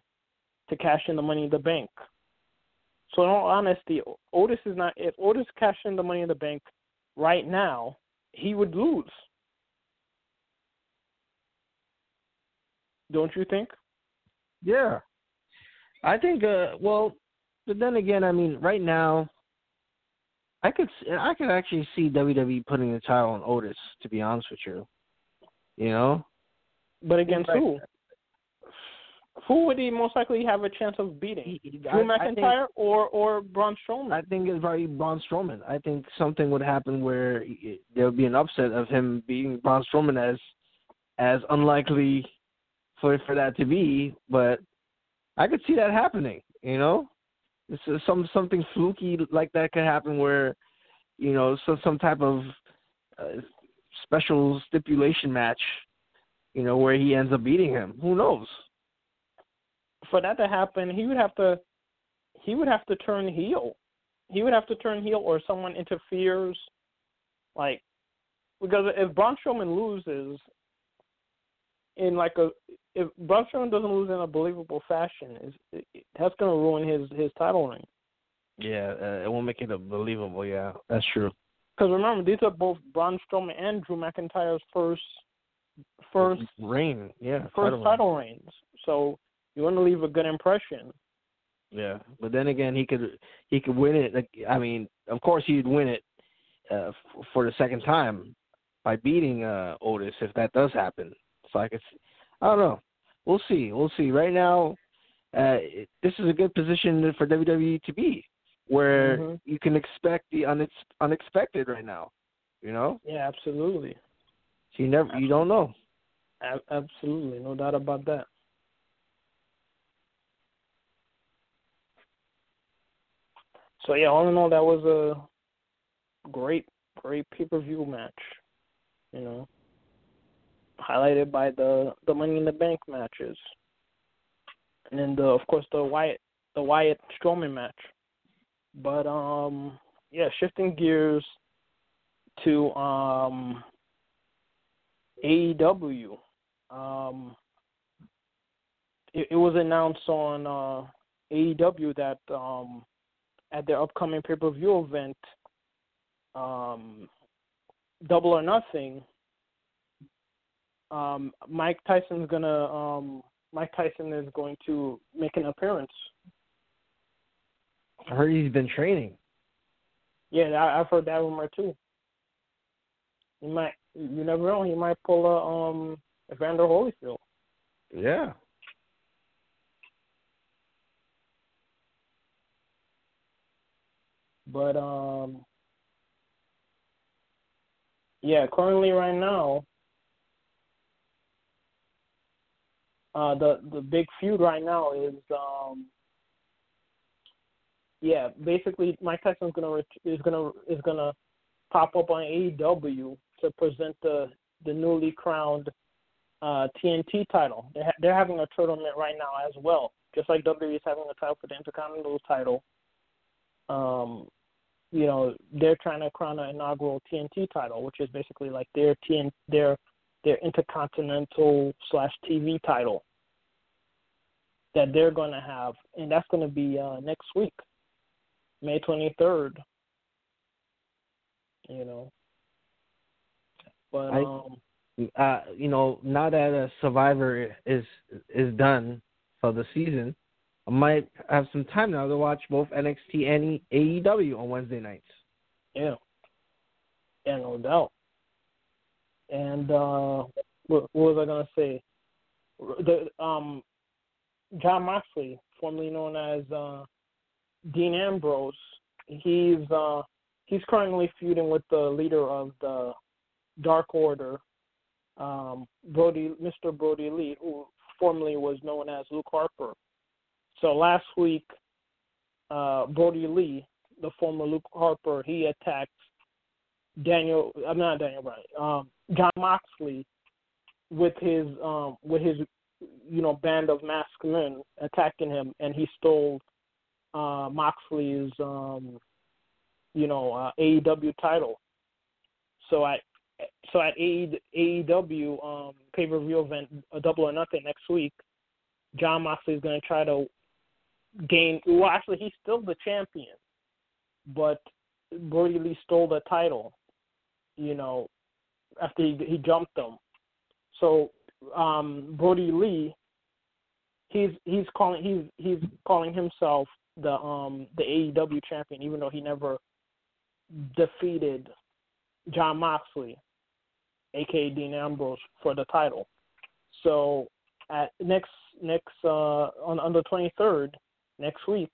to cash in the money in the bank. So in all honesty, Otis is not. If Otis cashed in the money in the bank right now, he would lose. Don't you think? Yeah. I think. Uh, well, but then again, I mean, right now, I could I could actually see WWE putting the title on Otis. To be honest with you, you know. But against who? Who would he most likely have a chance of beating? Drew McIntyre think, or or Braun Strowman? I think it's probably Braun Strowman. I think something would happen where there would be an upset of him beating Braun Strowman as as unlikely for for that to be, but I could see that happening. You know, this is some something fluky like that could happen where, you know, some some type of uh, special stipulation match, you know, where he ends up beating him. Who knows? For that to happen, he would have to he would have to turn heel. He would have to turn heel, or someone interferes, like because if Braun Strowman loses in like a if Braun Strowman doesn't lose in a believable fashion, is it, that's going to ruin his his title reign. Yeah, uh, it won't make it a believable. Yeah, that's true. Because remember, these are both Braun Strowman and Drew McIntyre's first first reign. Yeah, first title, title reigns. So you want to leave a good impression. Yeah, but then again, he could he could win it. Like, I mean, of course, he'd win it uh, f- for the second time by beating uh, Otis if that does happen. So I could, I don't know. We'll see. We'll see. Right now, uh, this is a good position for WWE to be, where mm-hmm. you can expect the unex- unexpected right now. You know? Yeah, absolutely. So you never, absolutely. you don't know. A- absolutely, no doubt about that. So yeah, all in all, that was a great, great pay per view match. You know, highlighted by the the Money in the Bank matches, and then the of course the Wyatt the Wyatt Strowman match. But um, yeah, shifting gears to um AEW. Um, it, it was announced on uh, AEW that um, at their upcoming pay per view event, um, Double or Nothing, um, Mike Tyson's gonna um, Mike Tyson is going to make an appearance. I heard he's been training. Yeah, I, I've heard that rumor too. He might, you never know, he might pull a um Evander Holyfield. Yeah. But um, yeah, currently right now, uh, the the big feud right now is um, yeah, basically Mike Tyson's gonna is gonna is gonna pop up on AEW to present the the newly crowned uh, TNT title. They're, ha- they're having a tournament right now as well, just like WWE is having a title for the Intercontinental title. Um, you know, they're trying to crown an inaugural TNT title, which is basically like their TN their their intercontinental slash TV title that they're going to have, and that's going to be uh, next week, May 23rd. You know, but I, um, uh, you know, now that a Survivor is is done for the season, I might have some time now to watch both NXT and AEW on Wednesday nights. Yeah, yeah, no doubt. And uh, what, what was I gonna say? The um, Jon Moxley, formerly known as uh, Dean Ambrose, he's uh, he's currently feuding with the leader of the Dark Order, um, Brodie, Mr. Brodie Lee, who formerly was known as Luke Harper. So last week, uh, Brodie Lee, the former Luke Harper, he attacked Daniel. I'm uh, not Daniel Bryan. Um, Jon Moxley with his um, with his you know band of men attacking him, and he stole uh, Moxley's um, you know uh, AEW title. So at so at AEW um, pay per view event, a double or nothing next week, Jon Moxley is going to try to gain. Well, actually, he's still the champion, but Brodie Lee stole the title. You know, after he he jumped them. So um, Brodie Lee, he's he's calling he's he's calling himself the um the AEW champion, even though he never defeated Jon Moxley, aka Dean Ambrose, for the title. So at next next uh on on the twenty third next week,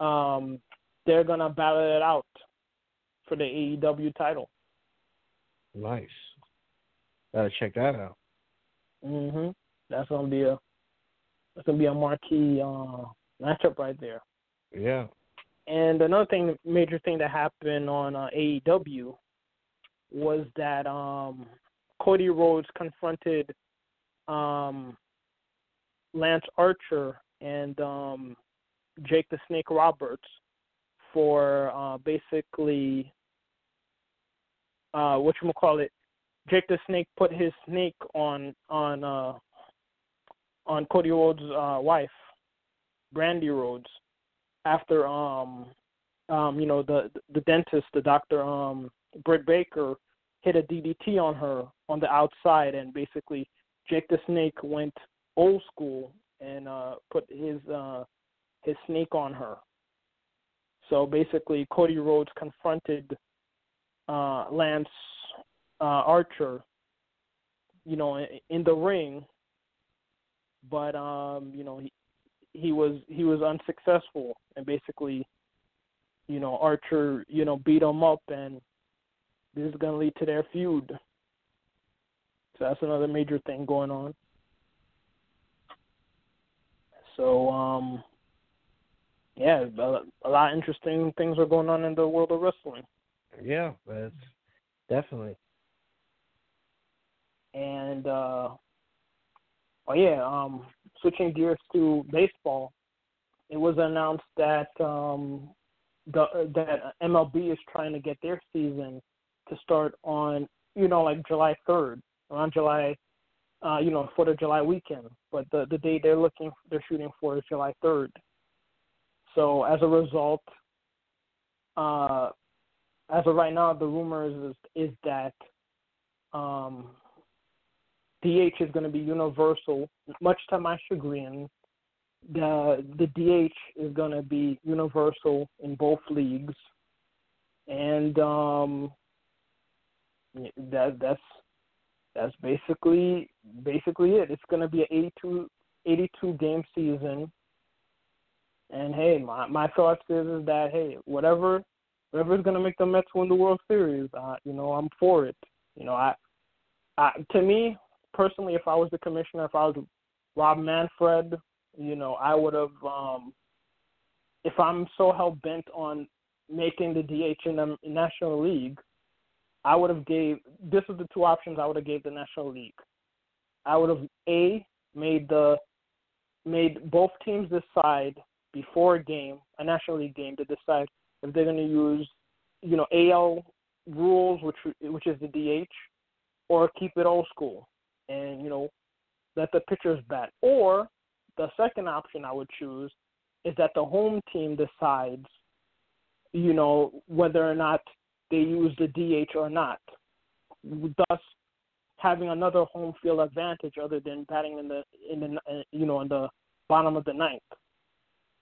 um they're gonna battle it out for the AEW title. Nice. Gotta check that out. Mhm. That's gonna be a that's gonna be a marquee uh, matchup right there. Yeah. And another thing, major thing that happened on uh, AEW was that um, Cody Rhodes confronted um, Lance Archer and um, Jake the Snake Roberts for uh, basically uh, what you call it. Jake the Snake put his snake on on uh, on Cody Rhodes' uh, wife, Brandi Rhodes, after um um you know the the dentist, the doctor um Britt Baker hit a DDT on her on the outside, and basically Jake the Snake went old school and uh put his uh his snake on her. So basically, Cody Rhodes confronted uh Lance uh Archer, you know, in, in the ring but um, you know, he he was he was unsuccessful and basically, you know, Archer, you know, beat him up and this is gonna lead to their feud. So that's another major thing going on. So um yeah, a, a lot of interesting things are going on in the world of wrestling. Yeah, that's definitely. And uh Oh yeah, um, switching gears to baseball, it was announced that um, the that MLB is trying to get their season to start on you know like July third, around July, uh, you know Fourth of July weekend. But the the date they're looking they're shooting for is July third. So as a result, uh, as of right now, the rumors is, is that um, DH is going to be universal, much to my chagrin. The the DH is going to be universal in both leagues, and um, that that's that's basically basically it. It's going to be an 82, 82 game season. And hey, my my thoughts is, is that hey, whatever going to make the Mets win the World Series, uh, you know, I'm for it. You know, I, I to me, personally, if I was the commissioner, if I was Rob Manfred, you know, I would have. Um, if I'm so hell bent on making the DH in the National League, I would have gave. This is the two options I would have gave the National League. I would have a made the made both teams decide before a game, a National League game, to decide if they're going to use, you know, AL rules, which which is the DH, or keep it old school and you know let the pitchers bat. Or the second option I would choose is that the home team decides, you know, whether or not they use the DH or not, thus having another home field advantage other than batting in the in the you know in the bottom of the ninth.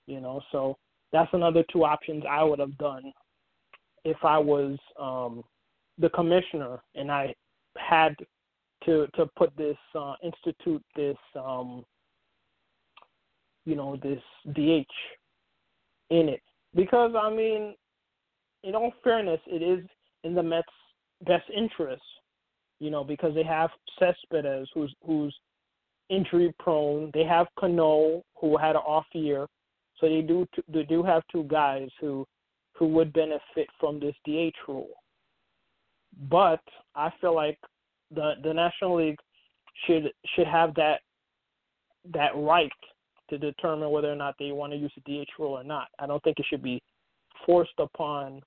You know, so that's another two options I would have done if I was um, the commissioner and I had to to put this uh, institute this um, you know this DH in it because I mean, in all fairness, it is in the Mets' best interest, you know, because they have Cespedes who's who's injury prone. They have Cano who had an off year, so they do they do have two guys who who would benefit from this DH rule. But I feel like the the National League should should have that that right to determine whether or not they want to use the DH rule or not. I don't think it should be forced upon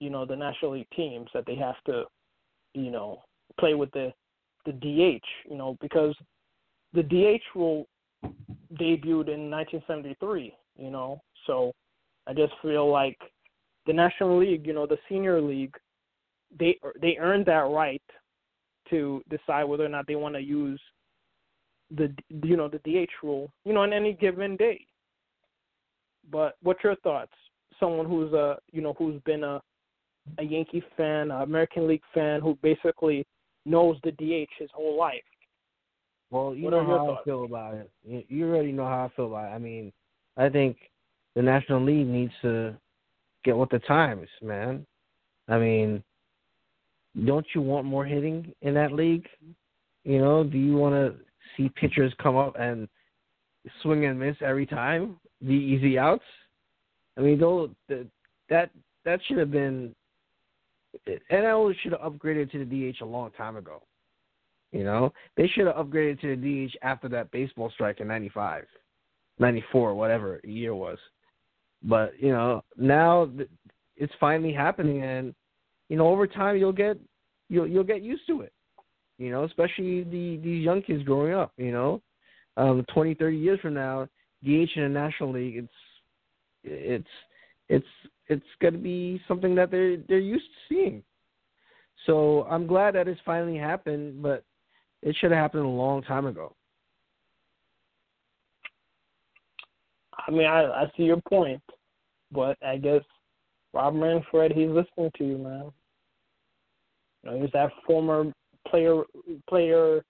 you know the National League teams that they have to you know play with the the DH you know because the DH rule debuted in 1973 you know so I just feel like the National League you know the senior league they they earned that right to decide whether or not they want to use the you know the DH rule, you know, on any given day. But what's your thoughts? Someone who's a you know who's been a a Yankee fan, an American League fan, who basically knows the DH his whole life. Well, you What know how thoughts? I feel about it. You- You already know how I feel about it. I mean, I think the National League needs to get with the times, man. I mean, don't you want more hitting in that league? You know, do you want to see pitchers come up and swing and miss every time, the easy outs? I mean, though that that that should have been NL should have upgraded to the DH a long time ago. You know, they should have upgraded to the DH after that baseball strike in '95, '94, whatever year was. But you know, now it's finally happening, and you know, over time you'll get you'll you'll get used to it. You know, especially the these young kids growing up. You know, um, 20, 30 years from now, DH in the National League, it's it's it's it's going to be something that they're they're used to seeing. So I'm glad that it's finally happened, but it should have happened a long time ago. I mean, I I see your point, but I guess Rob Manfred, he's listening to you, man. You know, he's that former player player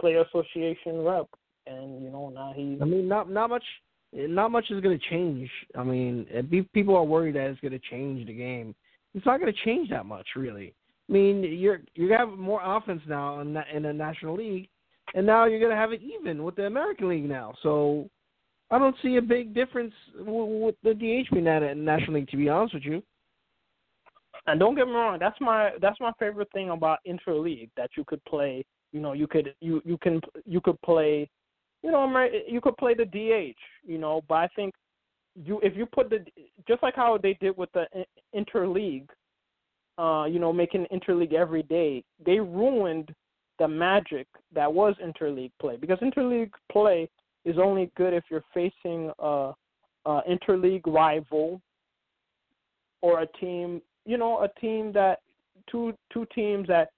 player association rep, and you know now he. I mean, not not much not much is going to change. I mean, people are worried that it's going to change the game. It's not going to change that much, really. I mean, you're you're to have more offense now in the, in the National League, and now you're to have it even with the American League now. So I don't see a big difference w- with the DH being at in National League. To be honest with you. And don't get me wrong, that's my that's my favorite thing about interleague that you could play. You know, you could you you can you could play, you know, you could play the DH. You know, but I think you if you put the just like how they did with the interleague, uh, you know, making interleague every day, they ruined the magic that was interleague play because interleague play is only good if you're facing a, a interleague rival or a team you know a team that two two teams that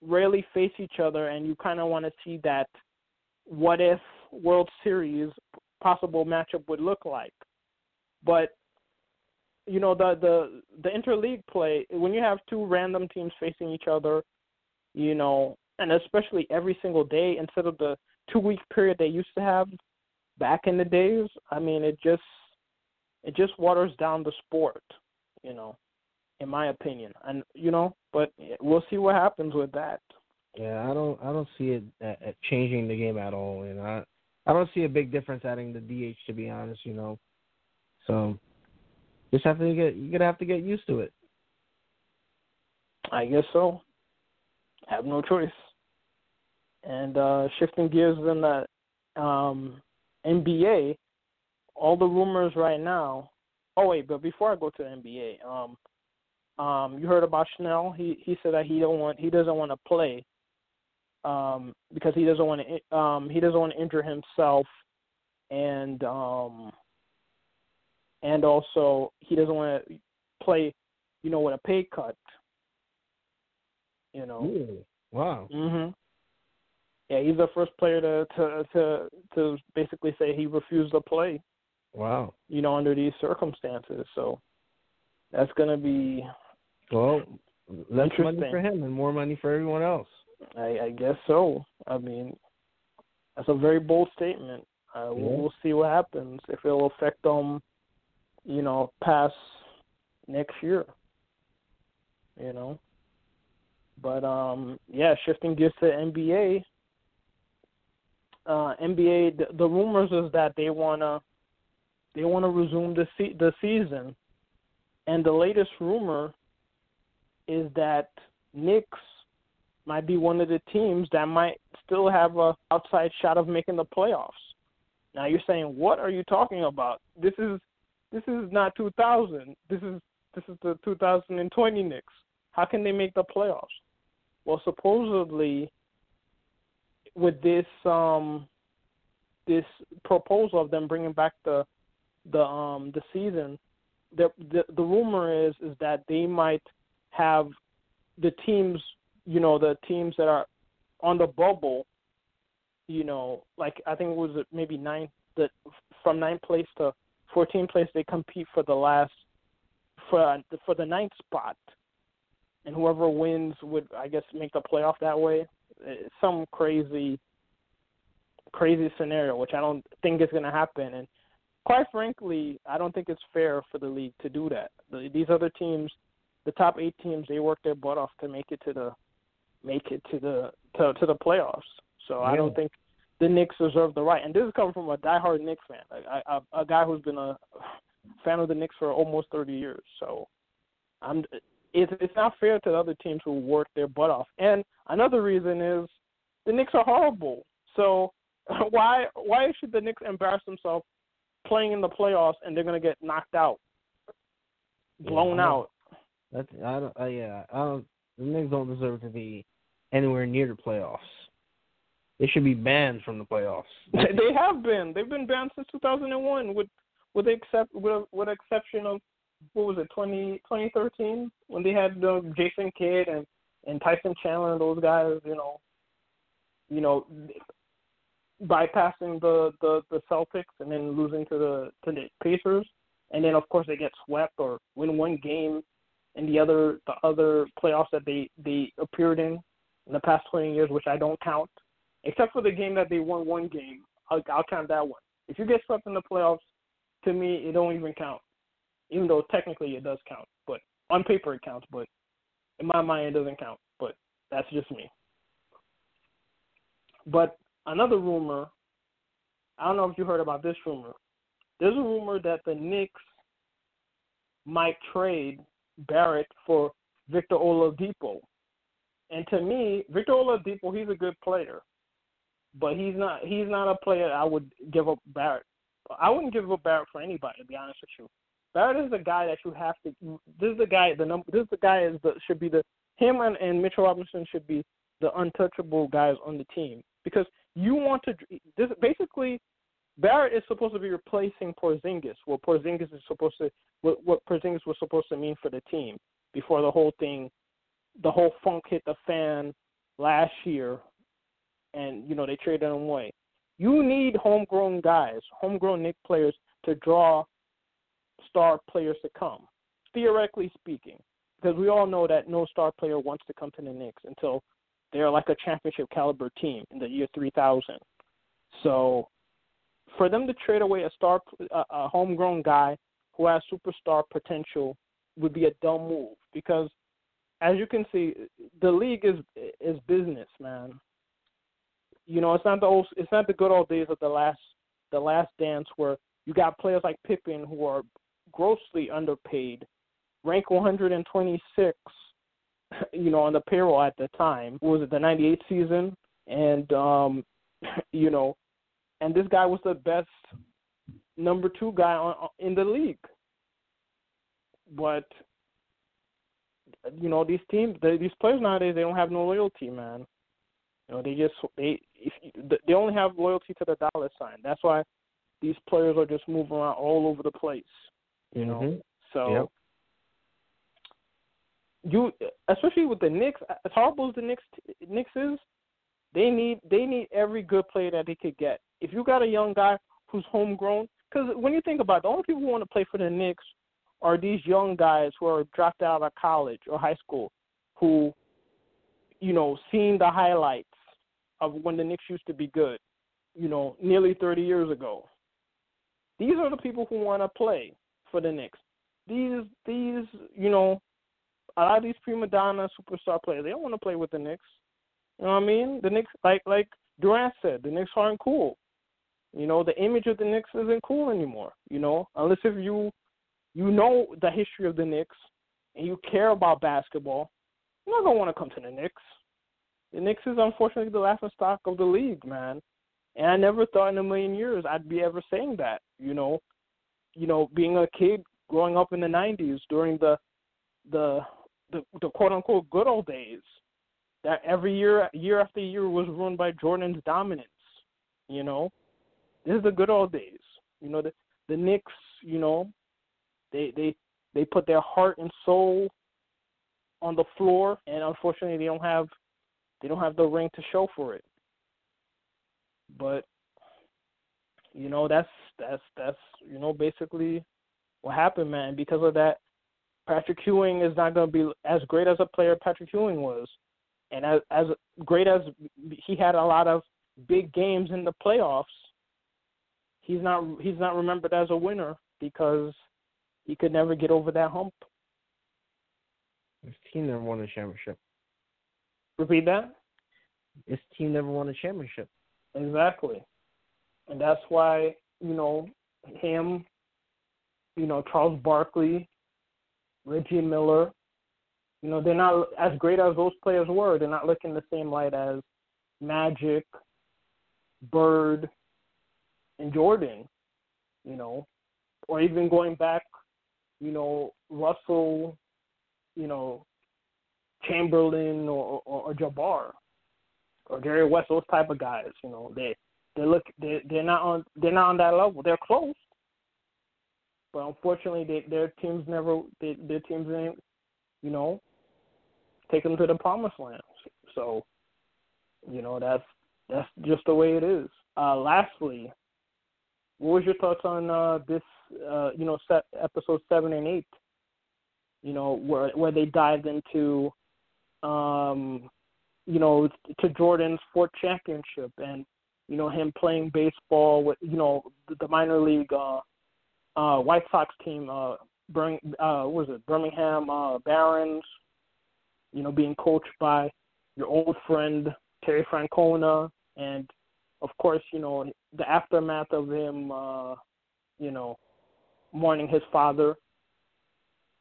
rarely face each other and you kind of want to see that what if world series possible matchup would look like. But you know the the the interleague play when you have two random teams facing each other you know and especially every single day instead of the two week period they used to have back in the days i mean it just it just waters down the sport you know in my opinion. And you know, but we'll see what happens with that. Yeah, I don't I don't see it uh, uh, changing the game at all. Know, I, I don't see a big difference adding the DH to be honest. You know, so just have to get you're gonna have to get used to it. I guess so. Have no choice. And uh shifting gears in the um NBA, all the rumors right now. Oh wait, but before I go to the NBA, um um you heard about Snell? He he said that he don't want he doesn't want to play um because he doesn't want to um he doesn't want to injure himself and um and also he doesn't want to play you know with a pay cut you know Ooh, wow. Mhm. Yeah, he's the first player to to to to basically say he refused to play, Wow. you know, under these circumstances. So that's gonna be, Well, less money for him and more money for everyone else. I, I guess so. I mean, that's a very bold statement. Uh, we'll, we'll see what happens if it'll affect them, you know, past next year. You know, but um, yeah, shifting gears to NBA. Uh, NBA, the, the rumors is that they wanna they wanna resume the se- the season, and the latest rumor is that Knicks might be one of the teams that might still have a outside shot of making the playoffs. Now you're saying, what are you talking about? This is this is not 2000. This is this is the 2020 Knicks. How can they make the playoffs? Well, supposedly, with this um this proposal of them bringing back the the um the season, the the, the rumor is is that they might have the teams, you know, the teams that are on the bubble you know, like I think it was maybe nine that from ninth place to 14th place they compete for the last for uh, for the ninth spot, and whoever wins would I guess make the playoff that way. It's some crazy crazy scenario, which I don't think is going to happen. And quite frankly, I don't think it's fair for the league to do that. The, these other teams, the top eight teams, they work their butt off to make it to the make it to the to, to the playoffs. So yeah. I don't think the Knicks deserve the right. And this is coming from a diehard Knicks fan, a, a, a guy who's been a fan of the Knicks for almost 30 years. So I'm it's it's not fair to the other teams who work their butt off. And another reason is the Knicks are horrible. So why why should the Knicks embarrass themselves playing in the playoffs and they're gonna get knocked out, blown yeah, out? That's I don't. Uh, yeah, I don't. The Knicks don't deserve to be anywhere near the playoffs. They should be banned from the playoffs. they have been. They've been banned since 2001, with with except with with exception of what was it 20, 2013 when they had uh, Jason Kidd and and Tyson Chandler and those guys. You know, you know, bypassing the the the Celtics and then losing to the to the Pacers, and then of course they get swept or win one game in the other the other playoffs that they they appeared in in the past 20 years, which I don't count, except for the game that they won one game. I'll, I'll count that one. If you get swept in the playoffs, to me it don't even count, even though technically it does count. But on paper it counts, but in my mind it doesn't count. But that's just me. But another rumor. I don't know if you heard about this rumor. There's a rumor that the Knicks might trade Barrett for Victor Oladipo. And to me, Victor Oladipo, he's a good player, but he's not he's not a player I would give up Barrett. I wouldn't give up Barrett for anybody, to be honest with you. Barrett is the guy that you have to. This is the guy. The number. This is the guy is the should be the him and, and Mitchell Robinson should be the untouchable guys on the team because you want to this basically Barrett is supposed to be replacing Porzingis. What Porzingis is supposed to what, what Porzingis was supposed to mean for the team before the whole thing, the whole funk hit the fan last year, and you know they traded him away. You need homegrown guys, homegrown Knick players to draw star players to come. Theoretically speaking, because we all know that no star player wants to come to the Knicks until they're like a championship caliber team in the year 3000. So for them to trade away a star, a homegrown guy who has superstar potential would be a dumb move because, as you can see, the league is is business, man. You know, it's not the old, it's not the good old days of the last the last dance where you got players like Pippen who are grossly underpaid, rank 126 you know, on the payroll at the time. Was it the '98 season? And um, you know, and this guy was the best number two guy on, in the league. But you know, these teams, these players nowadays, they don't have no loyalty, man. You know, they just they if they only have loyalty to the dollar sign. That's why these players are just moving around all over the place. You know, mm-hmm. so yep you especially with the Knicks, as horrible as the Knicks Knicks is, they need they need every good player that they could get. If you got a young guy who's homegrown, because when you think about it, the only people who want to play for the Knicks are these young guys who are dropped out of college or high school, who, you know, seen the highlights of when the Knicks used to be good, you know, nearly 30 years ago. These are the people who want to play for the Knicks. These these you know a lot of these prima donna superstar players, they don't want to play with the Knicks. You know what I mean? The Knicks, like like Durant said, the Knicks aren't cool. You know, the image of the Knicks isn't cool anymore. You know, unless if you you know the history of the Knicks and you care about basketball, you're not gonna want to come to the Knicks. The Knicks is unfortunately the laughing stock of the league, man. And I never thought in a million years I'd be ever saying that. You know, you know, being a kid growing up in the '90s during the the the the quote unquote good old days that every year year after year was ruined by Jordan's dominance. You know, this is the good old days. You know, the the Knicks. You know, they they they put their heart and soul on the floor, and unfortunately, they don't have they don't have the ring to show for it. but you know that's that's that's you know basically what happened, man. Because of that, Patrick Ewing is not going to be as great as a player Patrick Ewing was, and as as great as he had a lot of big games in the playoffs, he's not he's not remembered as a winner because he could never get over that hump. His team never won a championship. Repeat that. His team never won a championship. Exactly, and that's why you know him, you know Charles Barkley, Reggie Miller. You know they're not as great as those players were. They're not looking the same light as Magic, Bird, and Jordan. You know, or even going back, you know Russell, you know Chamberlain or, or, or Jabbar or Jerry West, those type of guys. You know, they they look they they're not on they're not on that level. They're close, but unfortunately, they, their teams never they, their teams ain't you know take them to the promised land. So, you know that's that's just the way it is. Uh, lastly, what was your thoughts on uh, this? Uh, you know, set episode seven and eight. You know, where where they dived into um, you know, to Jordan's fourth championship and, you know, him playing baseball with, you know, the, minor league uh, uh, White Sox team, uh, Bring, uh, what was it, Birmingham uh, Barons, you know, being coached by your old friend Terry Francona, and of course, you know, the aftermath of him, uh, you know, mourning his father.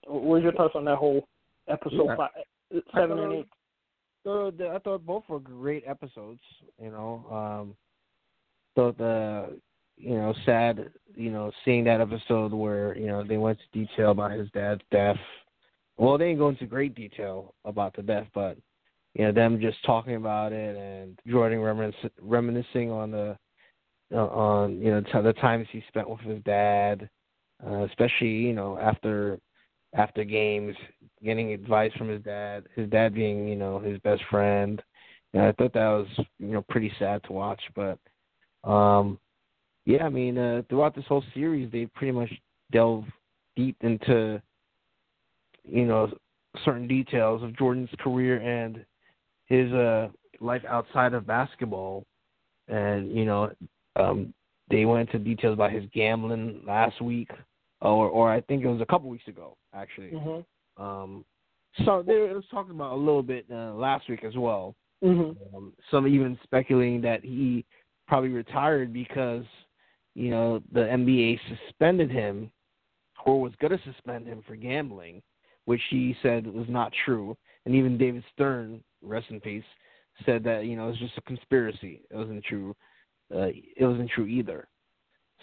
What was your thoughts on that whole episode Yeah. five, seven and eight? So the, I thought both were great episodes. You know, um, thought the you know sad you know seeing that episode where you know they went to detail about his dad's death. Well, they didn't go into great detail about the death, but you know them just talking about it and Jordan reminiscing, reminiscing on the uh, on you know t- the times he spent with his dad, uh, especially you know after after games, getting advice from his dad, his dad being, you know, his best friend. And I thought that was, you know, pretty sad to watch. But um yeah, I mean, uh throughout this whole series they pretty much delve deep into you know, certain details of Jordan's career and his uh life outside of basketball. And, you know, um they went into details about his gambling last week or or I think it was a couple weeks ago actually. Mm-hmm. Um, so they was talked about a little bit uh, last week as well. Mm-hmm. Um, some even speculating that he probably retired because you know the NBA suspended him or was going to suspend him for gambling, which he said was not true. And even David Stern, rest in peace, said that you know it was just a conspiracy. It wasn't true. Uh, it wasn't true either.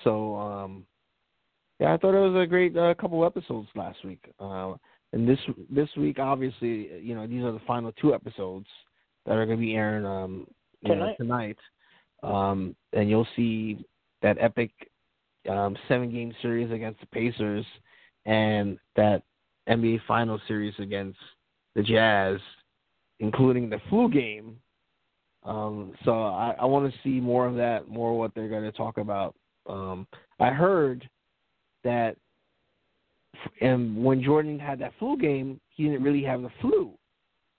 So um, yeah, I thought it was a great uh, couple episodes last week. Uh, and this this week, obviously, you know these are the final two episodes that are going to be airing um, you know, Tonight. tonight. Um, and you'll see that epic um, seven game series against the Pacers and that NBA final series against the Jazz, including the flu game. Um, so I, I want to see more of that, more what they're going to talk about. Um, I heard that and when Jordan had that flu game, he didn't really have the flu.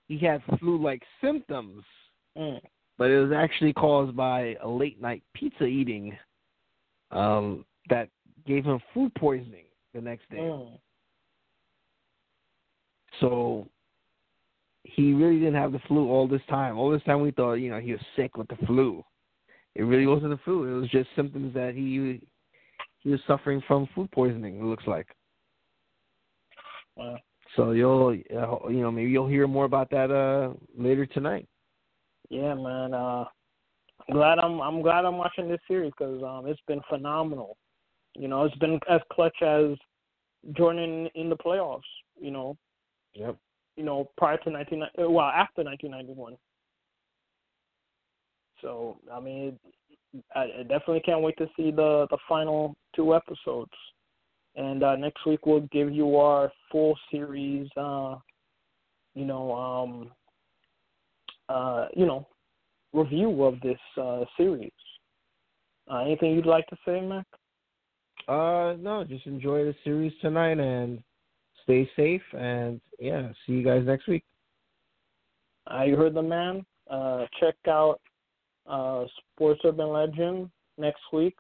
He had flu-like symptoms, Mm. but it was actually caused by a late-night pizza eating um, that gave him food poisoning the next day. Mm. So he really didn't have the flu all this time. All this time we thought, you know, he was sick with the flu. It really wasn't the flu. It was just symptoms that he he was suffering from food poisoning. It looks like. Wow. So you'll you know maybe you'll hear more about that uh later tonight. Yeah, man. Uh, I'm glad I'm I'm glad I'm watching this series because um, it's been phenomenal. You know, it's been as clutch as Jordan in the playoffs. You know, Yep. you know prior to 19 uh, well after 1991. So I mean, I, I definitely can't wait to see the the final two episodes. And uh, next week we'll give you our full series. Uh, you know, um, uh, you know, review of this uh, series. Uh, anything you'd like to say, Mac? Uh, no, just enjoy the series tonight and stay safe. And yeah, see you guys next week. Uh, you heard the man. Uh, check out uh, Sports Urban Legend next week.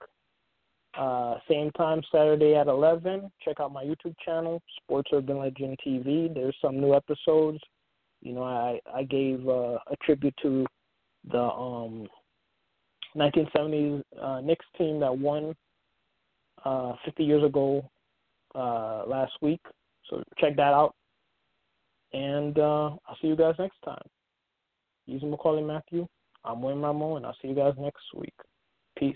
Uh, same time, Saturday at 11. Check out my YouTube channel, Sports Urban Legend TV. There's some new episodes. You know, I I gave uh, a tribute to the um 1970s uh, Knicks team that won uh, 50 years ago uh, last week. So check that out. And uh, I'll see you guys next time. Using Maccorley Mathieu, I'm Wayne Rameau, and I'll see you guys next week. Peace.